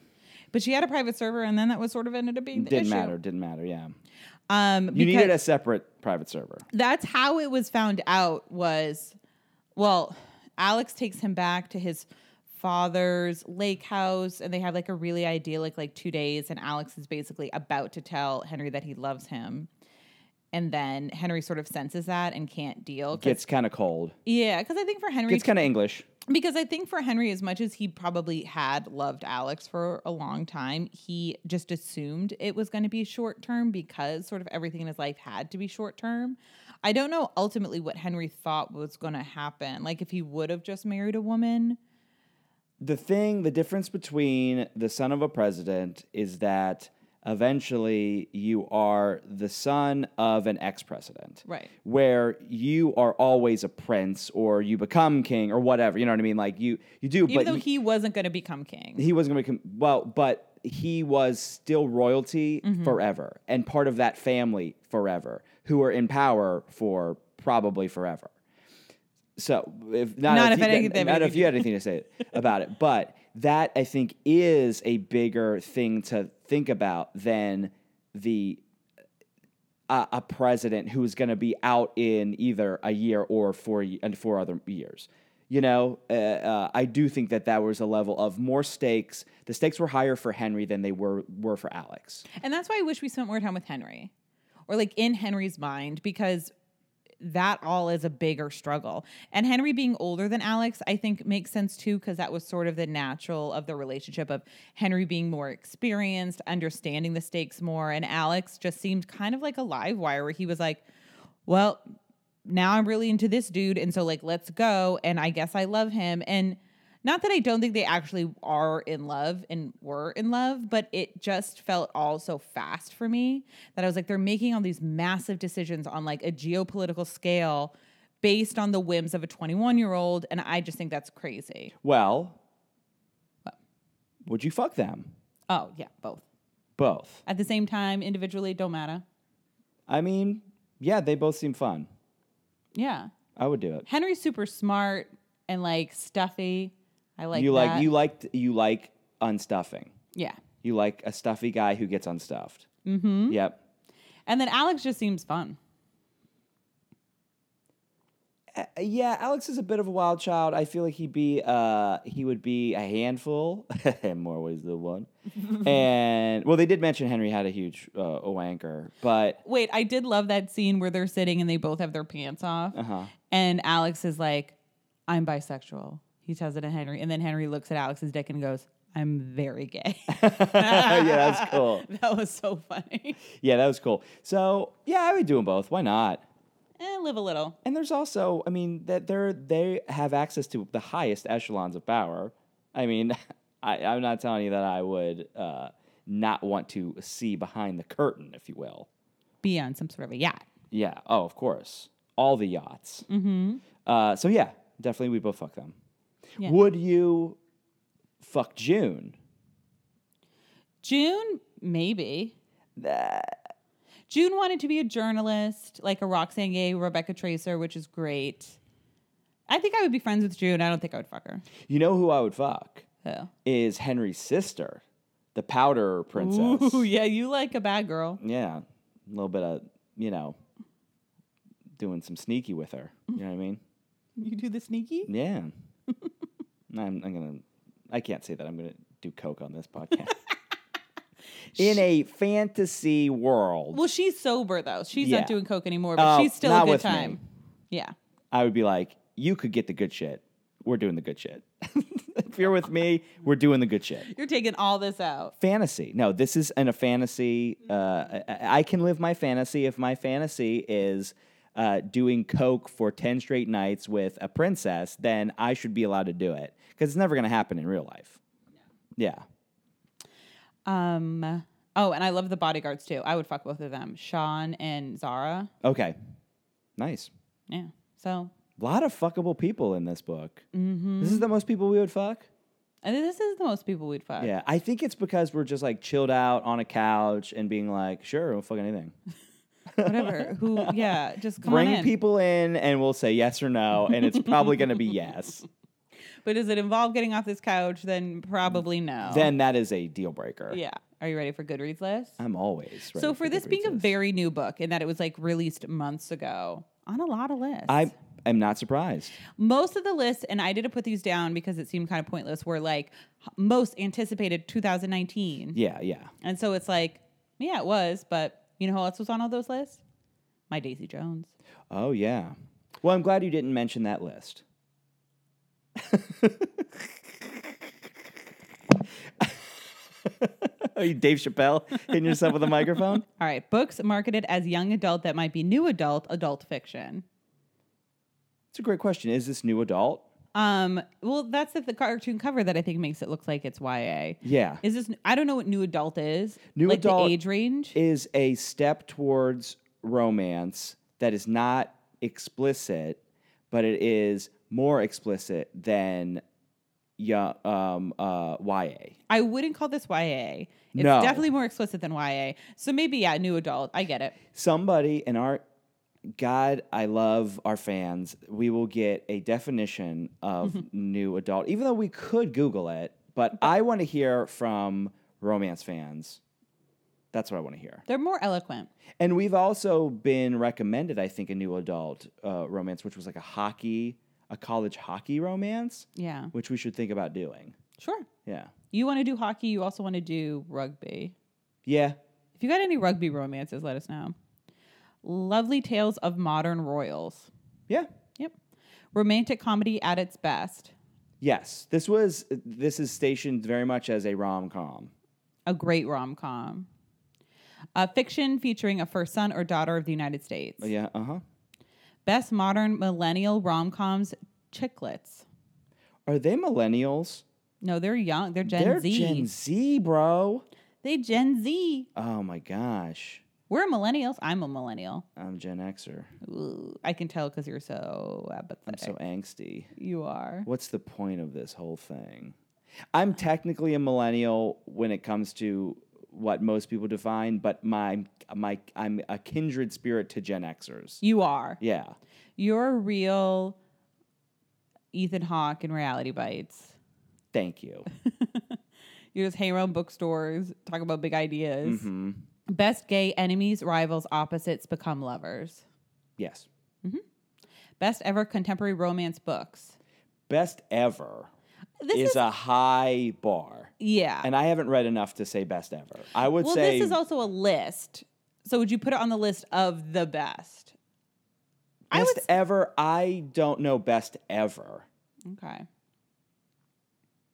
But she had a private server, and then that was sort of ended up being the Didn't issue. matter. Didn't matter. Yeah. Um, You needed a separate private server. that's how it was found out. Was well, Alex takes him back to his father's lake house, and they have like a really idyllic like two days, and Alex is basically about to tell Henry that he loves him. And then Henry sort of senses that and can't deal Gets kind of cold. Yeah, because I think for Henry, Gets kind of English. because I think for Henry, as much as he probably had loved Alex for a long time, he just assumed it was going to be short term because sort of everything in his life had to be short term. I don't know ultimately what Henry thought was going to happen. Like if he would have just married a woman. The thing, the difference between the son of a president is that eventually you are the son of an ex president. Right. Where you are always a prince or you become king or whatever. You know what I mean? Like you, you do, Even but though you- he wasn't going to become king. he wasn't going to become, well, but he was still royalty Mm-hmm. forever and part of that family forever who were in power for probably forever. So if not, Not if, if you, anything- not if you had anything to say [LAUGHS] about it, but that I think is a bigger thing to think about than the uh, a president who's going to be out in either a year or four and four other years. You know, uh, uh, I do think that that was a level of more stakes. The stakes were higher for Henry than they were were for Alex. And that's why I wish we spent more time with Henry or like in Henry's mind because that all is a bigger struggle. And Henry being older than Alex, I think makes sense too because that was sort of the natural of the relationship of Henry being more experienced, understanding the stakes more. And Alex just seemed kind of like a live wire where he was like, well, now I'm really into this dude. And so, like, let's go. And I guess I love him. And not that I don't think they actually are in love and were in love, but it just felt all so fast for me that I was like, they're making all these massive decisions on like a geopolitical scale based on the whims of a 21 year old. And I just think that's crazy. Well, would you fuck them Oh, yeah, both. both? At the same time, individually, don't matter. I mean, yeah, they both seem fun. Yeah. I would do it. Henry's super smart and like stuffy. I like you that. like you liked you like unstuffing. Yeah. You like a stuffy guy who gets unstuffed. Mm-hmm. Yep. And then Alex just seems fun. Uh, yeah, Alex is a bit of a wild child. I feel like he'd be uh he would be a handful [LAUGHS] in more ways than one. [LAUGHS] and well, they did mention Henry had a huge uh, a wanker, but Wait, I did love that scene where they're sitting and they both have their pants off. uh-huh. And Alex is like, I'm bisexual. He tells it to Henry. And then Henry looks at Alex's dick and goes, I'm very gay. [LAUGHS] yeah, that's cool. [LAUGHS] that was so funny. Yeah, that was cool. So yeah, I would do them both. Why not? eh, live a little. And there's also, I mean, that they're they have access to the highest echelons of power. I mean, [LAUGHS] I, I'm not telling you that I would uh, not want to see behind the curtain, if you will. Be on some sort of a yacht. Yeah. Oh, of course. All the yachts. Mm-hmm. Uh, so yeah, definitely we both fuck them. Yeah. Would you fuck June? June, maybe. June wanted to be a journalist, like a Roxane Gay, Rebecca Traister, which is great. I think I would be friends with June. I don't think I would fuck her. You know who I would fuck Who? is Henry's sister, the Powder Princess. Ooh, yeah, you like a bad girl. Yeah, a little bit of you know, doing some sneaky with her. You know what I mean? You do the sneaky? Yeah. [LAUGHS] I'm, I'm gonna. I can't say that. I'm gonna do coke on this [LAUGHS] podcast. In a fantasy world, Well, she's sober though. She's Yeah. not doing coke anymore, but Oh, she's still not a good with me. time. Yeah. I would be like, "You could get the good shit. We're doing the good shit." [LAUGHS] if you're with me, we're doing the good shit. You're taking all this out. Fantasy. No, this is in a fantasy. Uh, I, I can live my fantasy if my fantasy is uh, doing coke for ten straight nights with a princess. Then I should be allowed to do it because it's never going to happen in real life. Yeah. Um. Oh, and I love the bodyguards too. I would fuck both of them, Shaan and Zahra. Okay. Nice. Yeah. So A lot of fuckable people in this book. This is the most people we would fuck. I think this is the most people we'd fuck. Yeah, I think it's because we're just like chilled out on a couch and being like, sure, we'll fuck anything. [LAUGHS] Whatever. Who? Yeah. Just come Bring on in. people in and we'll say yes or no, and it's probably going to be yes. [LAUGHS] But does it involve getting off this couch? Then probably no. Then that is a deal breaker. yeah. Are you ready for Goodreads list? I'm always ready so for this being a Goodreads. very new book and that it was like released months ago on a lot of lists. I am not surprised. most of the lists, and I didn't put these down because it seemed kind of pointless, were like most anticipated 2019. Yeah, yeah. And so it's like, yeah, it was, but you know who else was on all those lists? My Daisy Jones. Oh, yeah. Well, I'm glad you didn't mention that list. [LAUGHS] Are you Dave Chappelle hitting yourself with a microphone? [LAUGHS] All right, books marketed as young adult that might be new adult, adult fiction. It's a great question. Is this new adult? Um, well, that's the, the cartoon cover that I think makes it look like it's YA. Yeah. Is this? I don't know what new adult is. New like adult the age range. is a step towards romance that is not explicit, but it is more explicit than yeah, um, uh, YA. I wouldn't call this YA. It's No. definitely more explicit than YA. So maybe yeah, new adult. I get it. Somebody in our God, I love our fans. We will get a definition of new adult, even though we could Google it. But I want to hear from romance fans. That's what I want to hear. They're more eloquent. And we've also been recommended, I think, a new adult uh, romance, which was like a hockey, a college hockey romance, Yeah. which we should think about doing. Sure. Yeah. You want to do hockey, you also want to do rugby. Yeah. If you got any rugby romances, let us know. Lovely tales of modern royals. Yeah. Yep. Romantic comedy at its best. Yes. This was, this is stationed very much as a rom com. A great rom com. A fiction featuring a first son or daughter of the United States. Yeah. Uh huh. Best modern millennial rom coms, chicklets. Are they millennials? No, they're young. They're Gen Z. They're Z. Gen Z, bro. They Gen Z. Oh my gosh. We're millennials. I'm a millennial. I'm Gen Xer. Ooh, I can tell because you're so I'm apathetic. so angsty. you are. What's the point of this whole thing? I'm technically a millennial when it comes to what most people define, but my my I'm a kindred spirit to Gen Xers. You are. Yeah. You're a real Ethan Hawke in Reality Bites. Thank you. [LAUGHS] You just hang around bookstores, talk about big ideas. hmm Best gay enemies, rivals, opposites become lovers. Yes. Best ever contemporary romance books. Best ever This is is, a high bar. yeah. And I haven't read enough to say best ever. I would well, say this is also a list. So would you put it on the list of the best? I best would. ever. I don't know best ever. Okay.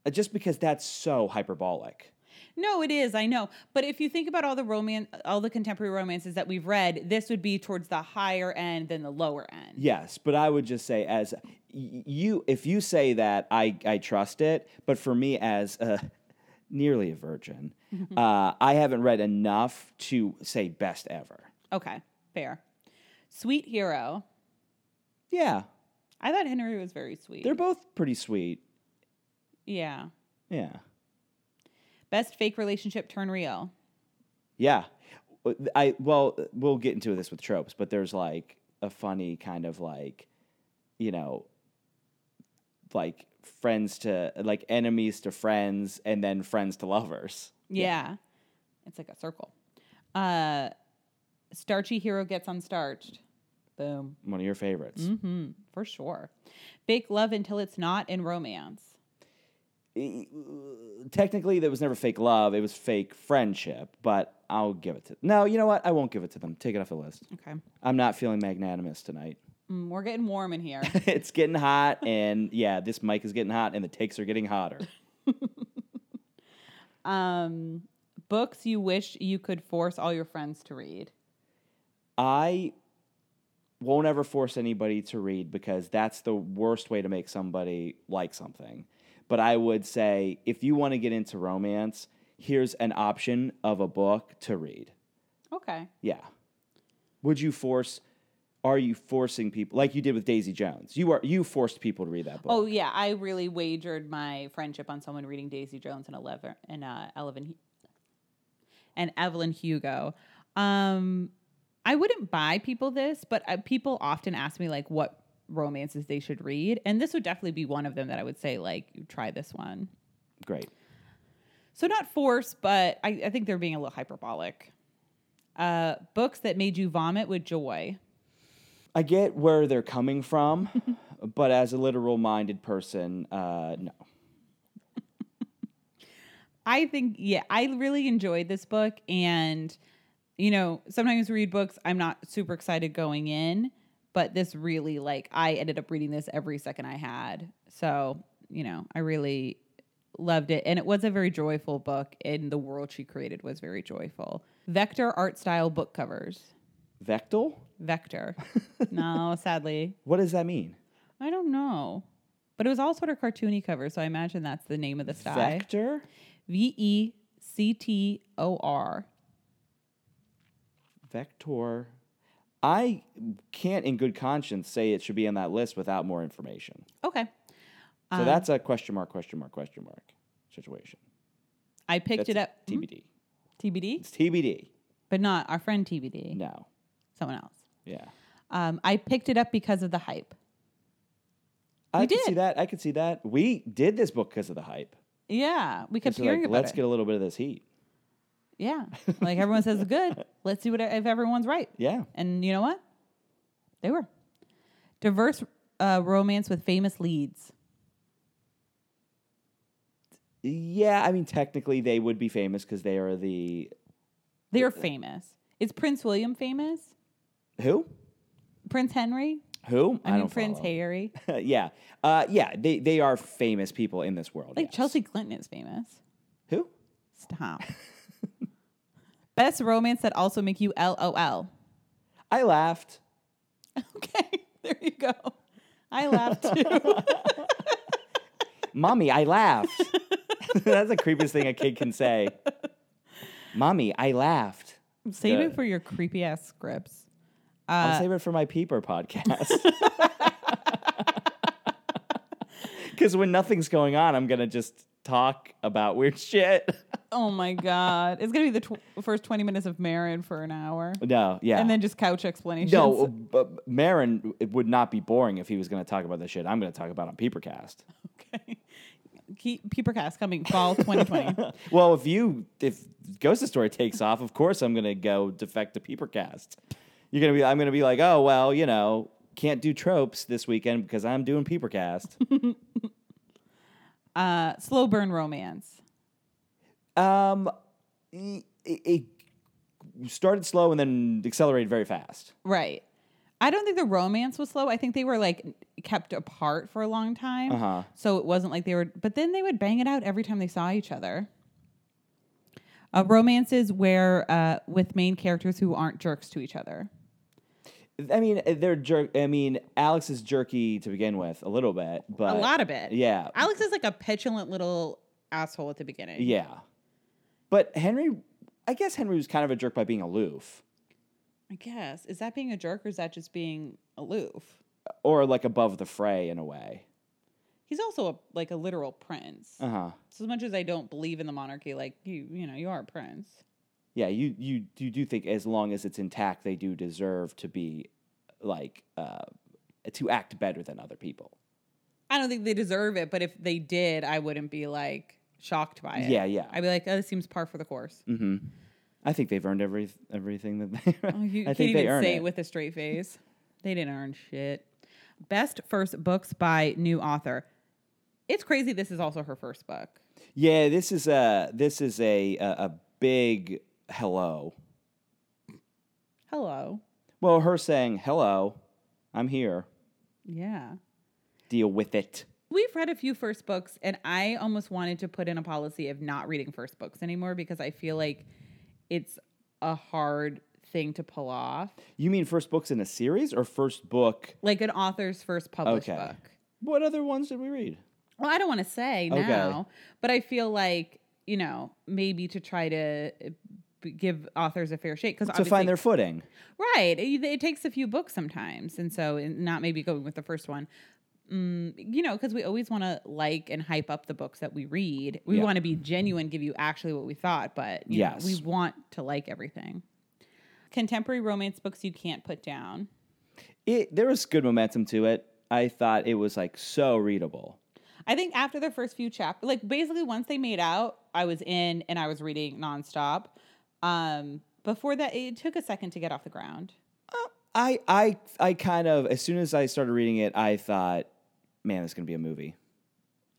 Uh, Just because that's so hyperbolic. No, it is. I know. But if you think about all the romance, all the contemporary romances that we've read, this would be towards the higher end than the lower end. Yes, but I would just say as you if you say that I I trust it, but for me as a [LAUGHS] nearly a virgin, uh, I haven't read enough to say best ever. Okay, fair. Sweet hero. Yeah, I thought Henry was very sweet. they're both pretty sweet. yeah. Yeah, Best fake relationship turn real. yeah. I well, we'll get into this with tropes, but there's like a funny kind of like, you know, like friends to like enemies to friends, and then friends to lovers. Yeah. It's like a circle. Uh starchy hero gets unstarched. Boom. One of your favorites. hmm For sure. Fake love until it's not in romance. Technically there was never fake love it was fake friendship but i'll give it to no you know what i won't give it to them take it off the list Okay. i'm not feeling magnanimous tonight Mm, we're getting warm in here. [LAUGHS] it's getting hot, and yeah, this mic is getting hot, and the takes are getting hotter. [LAUGHS] um, books you wish you could force all your friends to read. I won't ever force anybody to read because that's the worst way to make somebody like something. But I would say if you want to get into romance, here's an option of a book to read. Okay. Yeah. Would you force are you forcing people like you did with Daisy Jones? You are you forced people to read that book. Oh yeah, I really wagered my friendship on someone reading Daisy Jones and Eleven and uh, Evelyn and Evelyn Hugo. Um, I wouldn't buy people this, but uh, people often ask me like what romances they should read, and this would definitely be one of them that I would say like try this one. Great. So not force, but I, I think they're being a little hyperbolic. Uh, books that made you vomit with joy. I get where they're coming from, [LAUGHS] but as a literal minded person, uh, no. [LAUGHS] I think, yeah, I really enjoyed this book. And, you know, sometimes read books, I'm not super excited going in, but this really, like, I ended up reading this every second I had. So, you know, I really loved it. And it was a very joyful book, and the world she created was very joyful. Vector art style book covers. Vectal? Vector. [LAUGHS] no, sadly. What does that mean? I don't know. But it was all sort of cartoony cover, so I imagine that's the name of the style. Vector? V E C T O R. Vector. I can't, in good conscience, say it should be on that list without more information. Okay. So that's a question mark, question mark, question mark situation. I picked That's it up. TBD. TBD? It's TBD. But not our friend TBD. No. Someone else. Yeah. Um, I picked it up because of the hype. I We could see that. I could see that. We did this book because of the hype. Yeah. We kept hearing like, about let's it. get a little bit of this heat. Yeah. Like everyone says good. [LAUGHS] Let's see what if everyone's right. Yeah. And you know what? They were. Diverse uh, romance with famous leads. Yeah, I mean, technically they would be famous because they are the They are famous. Is Prince William famous? who? Prince Henry? Who? I, mean, don't Prince follow. Harry. [LAUGHS] yeah, uh, yeah. They they are famous people in this world. Like yes. Chelsea Clinton is famous. Who? Stop. [LAUGHS] Best romance that also make you LOL. I laughed. [LAUGHS] Okay, there you go. I laughed too. [LAUGHS] Mommy, I laughed. [LAUGHS] That's the creepiest thing a kid can say. Mommy, I laughed. Save it for your creepy ass scripts. I'll Uh, save it for my peeper podcast. Because when nothing's going on, I'm gonna just talk about weird shit. Oh my god, it's gonna be the tw- first twenty minutes of Maron for an hour, no, yeah. and then just couch explanations. no, but Maron it would not be boring if he was going to talk about the shit I'm going to talk about on Peepercast. okay. Keep Peepercast coming fall 2020. [LAUGHS] Well, if you if Ghost Story takes off, of course I'm going to go defect to Peepercast. You're going to be I'm going to be like, "Oh, well, you know, can't do tropes this weekend because I'm doing Peepercast." [LAUGHS] uh, slow burn romance. Um it, it started slow and then accelerated very fast. Right. I don't think the romance was slow. I think they were like kept apart for a long time. Uh-huh. So it wasn't like they were, but then they would bang it out every time they saw each other. Uh, romances where uh, with main characters who aren't jerks to each other. I mean, they're jerk I mean, Alex is jerky to begin with a little bit, but a lot of it. Yeah. Alex is like a petulant little asshole at the beginning. Yeah. But Henry, I guess Henry was kind of a jerk by being aloof I guess. Is that being a jerk or is that just being aloof? or like above the fray in a way. He's also a, like a literal prince. Uh huh. So as much as I don't believe in the monarchy, like you, you know, you are a prince. Yeah, you, you you do think as long as it's intact, they do deserve to be like uh, to act better than other people. I don't think they deserve it, but if they did, I wouldn't be like shocked by it. Yeah, yeah. I'd be like, oh, this seems par for the course. Mm-hmm. I think they've earned every everything that they. [LAUGHS] Oh, you I can't think they even earn say it. it with a straight face. they didn't earn shit. Best first books by new author. It's crazy. This is also her first book. yeah, this is a this is a a, a big hello. Hello. Well, her saying hello I'm here. Yeah. Deal with it. We've read a few first books, and I almost wanted to put in a policy of not reading first books anymore because I feel like it's a hard thing to pull off. You mean first books in a series or first book? Like an author's first published Okay. book. What other ones did we read? Well, I don't want to say Okay. now, but I feel like, you know, maybe to try to uh, give authors a fair shake because To find their footing. right. It, it takes a few books sometimes, and so not maybe going with the first one. Mm, you know, because we always want to like and hype up the books that we read. We Yeah. want to be genuine, give you actually what we thought, but you know, Yes. we want to like everything. Contemporary romance books you can't put down. It there was good momentum to it. I thought it was like so readable. I think after the first few chapters, like basically once they made out, I was in and I was reading nonstop. Um, before that, it took a second to get off the ground. I I I kind of as soon as I started reading it, I thought, man, this is gonna be a movie,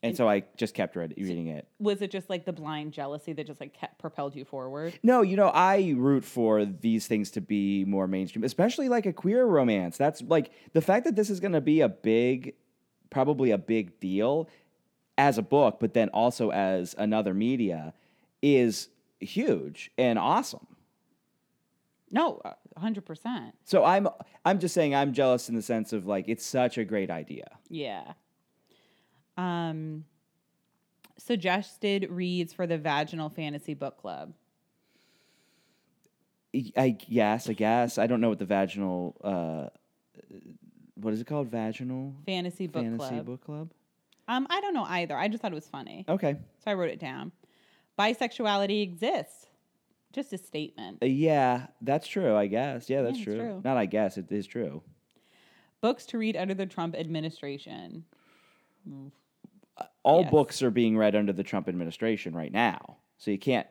and so I just kept read, reading it. Was it just like the blind jealousy that just like kept propelled you forward? No, you know, I root for these things to be more mainstream, especially like a queer romance. That's like the fact that this is going to be a big, probably a big deal as a book, but then also as another media is huge and awesome. No, hundred percent. So I'm I'm just saying I'm jealous in the sense of like it's such a great idea. Yeah. Um, suggested reads for the Vaginal Fantasy Book Club. I guess, I guess. I don't know what the vaginal uh what is it called? Vaginal Fantasy Book Club. Fantasy Club. Book Club? Um, I don't know either. I just thought it was funny, Okay. so I wrote it down. Bisexuality exists. Just a statement. Uh, yeah, that's true, I guess. Yeah, that's it's true. true. Not I guess, it is true. Books to read under the Trump administration. All Yes. books are being read under the Trump administration right now. So you can't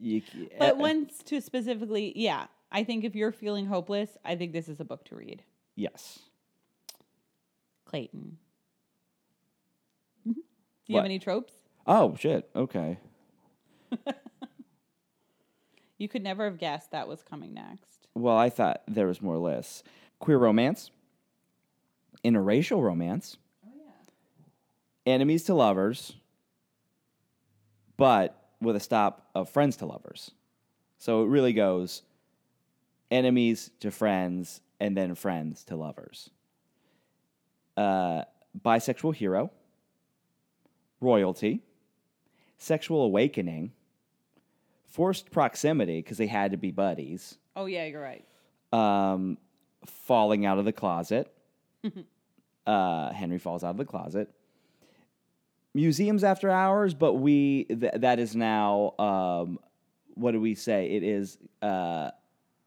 you But uh, ones to specifically, yeah. I think if you're feeling hopeless, I think this is a book to read. yes. Clayton. Do you What? have any tropes? Oh, shit. Okay. [LAUGHS] You could never have guessed that was coming next. Well, I thought there was more lists. Queer romance, interracial romance, Oh yeah. enemies to lovers, but with a stop of friends to lovers. So it really goes enemies to friends and then friends to lovers. Uh, bisexual hero, royalty, sexual awakening, forced proximity because they had to be buddies, Oh yeah, you're right. um, falling out of the closet. uh, Henry falls out of the closet. Museums after hours, but we th- that is now um, what do we say? It is uh,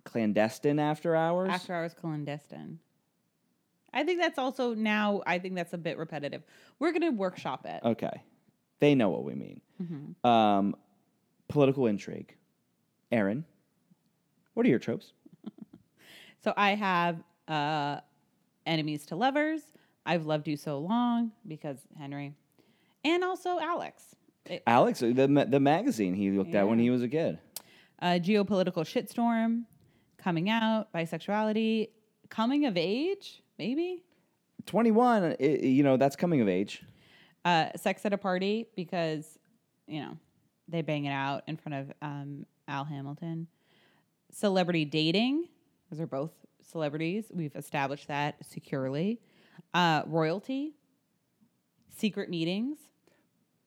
clandestine after hours. After hours clandestine. I think that's also now. I think that's a bit repetitive. We're gonna workshop it. okay, they know what we mean. Um, political intrigue. Aaron, what are your tropes? [LAUGHS] So I have uh, enemies to lovers. I've loved you so long because Henry, and also Alex. It- Alex, the ma- the magazine he looked at when he was a kid. uh, geopolitical shitstorm, coming out, bisexuality, coming of age, maybe. Twenty one, you know that's coming of age. Uh, sex at a party because you know they bang it out in front of um, Al Hamilton. Celebrity dating, because they're both celebrities. We've established that securely. Uh, royalty, secret meetings,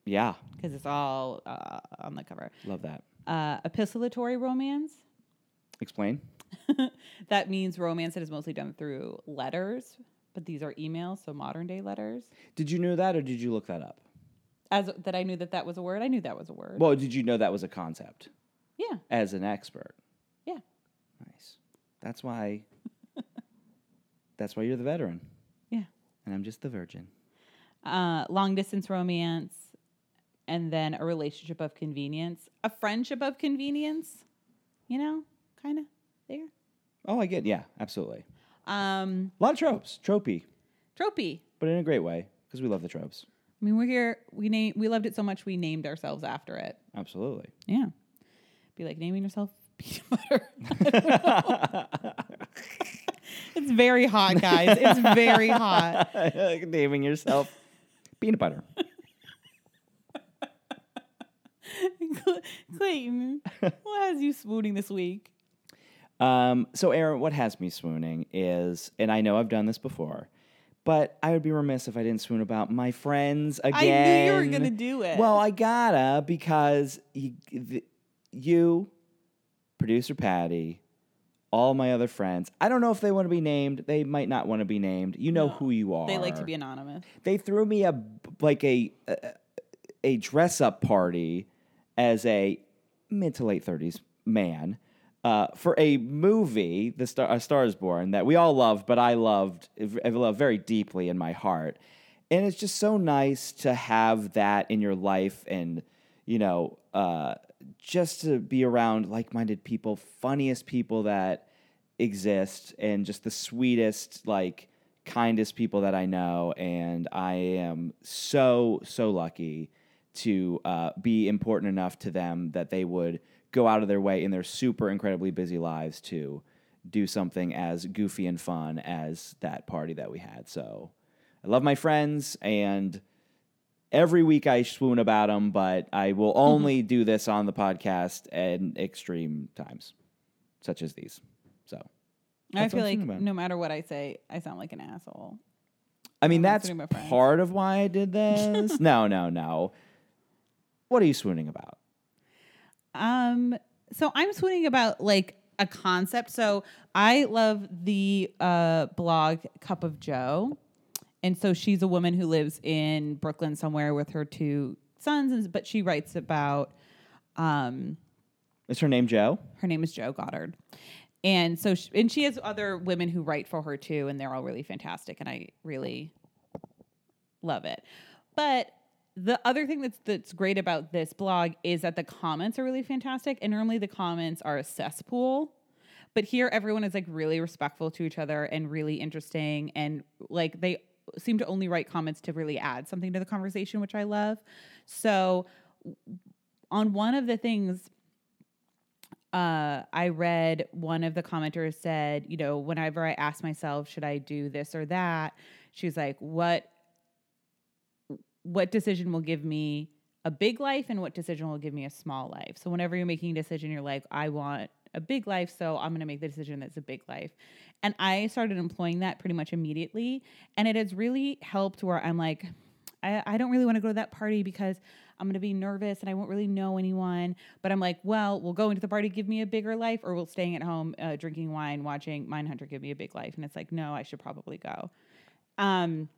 Yeah, because it's all uh, on the cover. love that. Uh, epistolatory romance. Explain. [LAUGHS] that means romance that is mostly done through letters, but these are emails, so modern day letters. Did you know that, or did you look that up? As that I knew that that was a word. I knew that was a word. Well, did you know that was a concept yeah, as an expert? yeah. Nice. That's why. [LAUGHS] that's why you're the veteran, Yeah. and I'm just the virgin. Uh, long distance romance, and then a relationship of convenience, a friendship of convenience. You know, kind of there. Oh, I get. Yeah, absolutely. Um, A lot of tropes, tropey, tropey. but in a great way because we love the tropes. I mean, we're here. We name. We loved it so much. We named ourselves after it. Absolutely. Yeah. Be like naming yourself [LAUGHS] peanut butter. It's very hot, guys. It's very hot. [LAUGHS] like naming yourself [LAUGHS] peanut butter. Clayton, what has you swooning this week? Um, so, Aaron, what has me swooning is, and I know I've done this before, but I would be remiss if I didn't swoon about my friends again. I knew you were gonna do it. Well, I gotta because you, you, producer Patty, all my other friends. I don't know if they want to be named. They might not want to be named. You know No, who you are. They like to be anonymous. They threw me a like a a, a dress up party as a mid to late thirties man uh, for a movie, The Star, A Star Is Born, that we all love, but I loved I loved very deeply in my heart. And it's just so nice to have that in your life, and you know, uh, just to be around like-minded people, funniest people that exist, and just the sweetest, like kindest people that I know. And I am so so lucky to uh, be important enough to them that they would go out of their way in their super incredibly busy lives to do something as goofy and fun as that party that we had. So I love my friends and every week I swoon about them, but I will [LAUGHS] only do this on the podcast at extreme times, such as these. So, I feel like no matter what I say, I sound like an asshole. I mean, that's swooning about friends. part of why I did [LAUGHS] this. no, no, no. What are you swooning about? Um, so I'm swooning about like a concept. So I love the uh blog Cup of Jo. And so she's a woman who lives in Brooklyn somewhere with her two sons, and- but she writes about um Is her name Jo? her name is Jo Goddard. And so, she, and she has other women who write for her too, and they're all really fantastic, and I really love it. But the other thing that's that's great about this blog is that the comments are really fantastic, and normally the comments are a cesspool. But here, everyone is like really respectful to each other and really interesting, and like they seem to only write comments to really add something to the conversation, which I love. So, on one of the things uh, I read one of the commenters said, you know, whenever I ask myself, should I do this or that, she's like, what what decision will give me a big life and what decision will give me a small life. So whenever you're making a decision, you're like, I want a big life, so I'm going to make the decision that's a big life. And I started employing that pretty much immediately, and it has really helped where I'm like, I, I don't really want to go to that party because I'm going to be nervous and I won't really know anyone. But I'm like, well, we'll go into the party, give me a bigger life, or we'll staying at home, uh, drinking wine, watching Mindhunter give me a big life. And it's like, no, I should probably go. Um,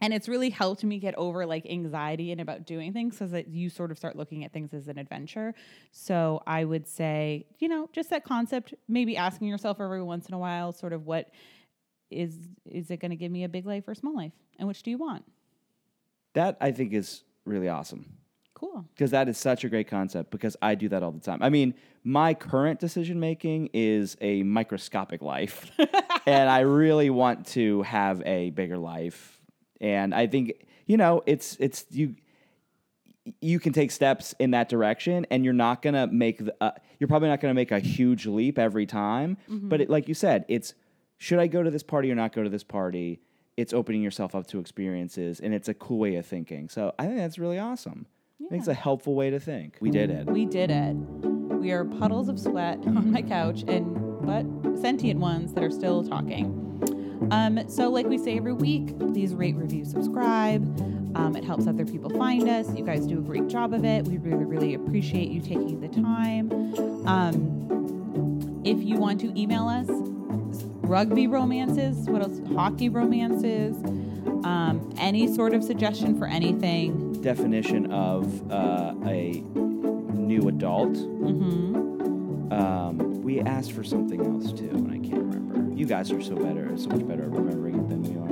and it's really helped me get over like anxiety and about doing things so that you sort of start looking at things as an adventure. So I would say, you know, just that concept, maybe asking yourself every once in a while, sort of what is is it going to give me a big life or small life, and which do you want? That I think is really awesome. Cool. because that is such a great concept because I do that all the time. I mean, my current decision making is a microscopic life, [LAUGHS] and I really want to have a bigger life. And I think you know, it's it's you you can take steps in that direction, and you're not gonna make the uh, you're probably not gonna make a huge leap every time. But it, like you said, it's should I go to this party or not go to this party? It's opening yourself up to experiences, and it's a cool way of thinking. So I think that's really awesome. I think it's a helpful way to think. We did it. We did it. We are puddles of sweat [LAUGHS] on my couch and but sentient ones that are still talking. Um, so like we say every week, please rate, review, subscribe. Um, it helps other people find us. You guys do a great job of it. We really, really appreciate you taking the time. Um, if you want to email us, rugby romances, what else? Hockey romances, um, any sort of suggestion for anything. Definition of uh, a new adult. Mm-hmm. Um, we asked for something else too, and I can't remember. You guys are so better, so much better at remembering it than we are.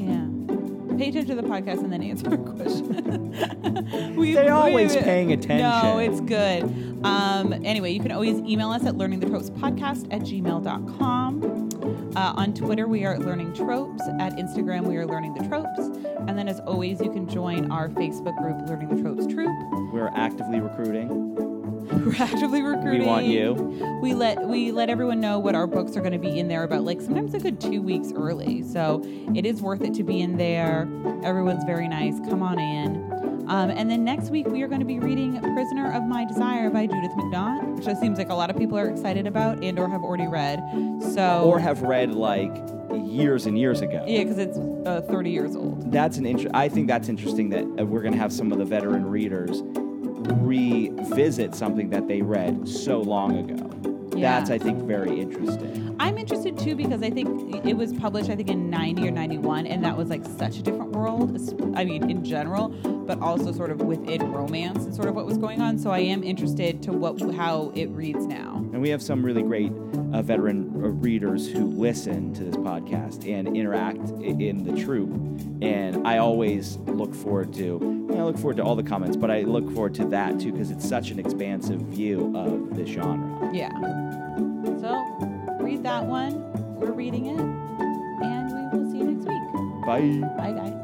Yeah. Pay attention to the podcast and then answer a [LAUGHS] question. [LAUGHS] we, They're always paying attention. No, it's good. Um, anyway, you can always email us at learningthetropes podcast at gmail.com. Uh, on Twitter, we are at Learning Tropes. At Instagram, we are Learning the Tropes. And then, as always, you can join our Facebook group, Learning the Tropes Troop. We're actively recruiting. We're actively recruiting. want you. We let we let everyone know what our books are going to be in there about like sometimes a good two weeks early. So it is worth it to be in there. Everyone's very nice. Come on in. Um, and then next week we are going to be reading "Prisoner of My Desire" by Judith McNaught, which it seems like a lot of people are excited about and or have already read. So Or have read like years and years ago. yeah, because it's uh, 30 years old. That's an interest. I think that's interesting that uh, we're going to have some of the veteran readers revisit something that they read so long ago. Yeah. That's I think very interesting. I'm interested too because I think it was published, I think, in 90 or 91, and that was like such a different world. I mean, in general, but also sort of within romance and sort of what was going on. So I am interested to what how it reads now. And we have some really great uh, veteran uh, readers who listen to this podcast and interact in the troop. And I always look forward to, I look forward to all the comments, but I look forward to that too because it's such an expansive view of the genre. Yeah. So read that one. We're reading it, and we will see you next week. Bye. Bye, guys.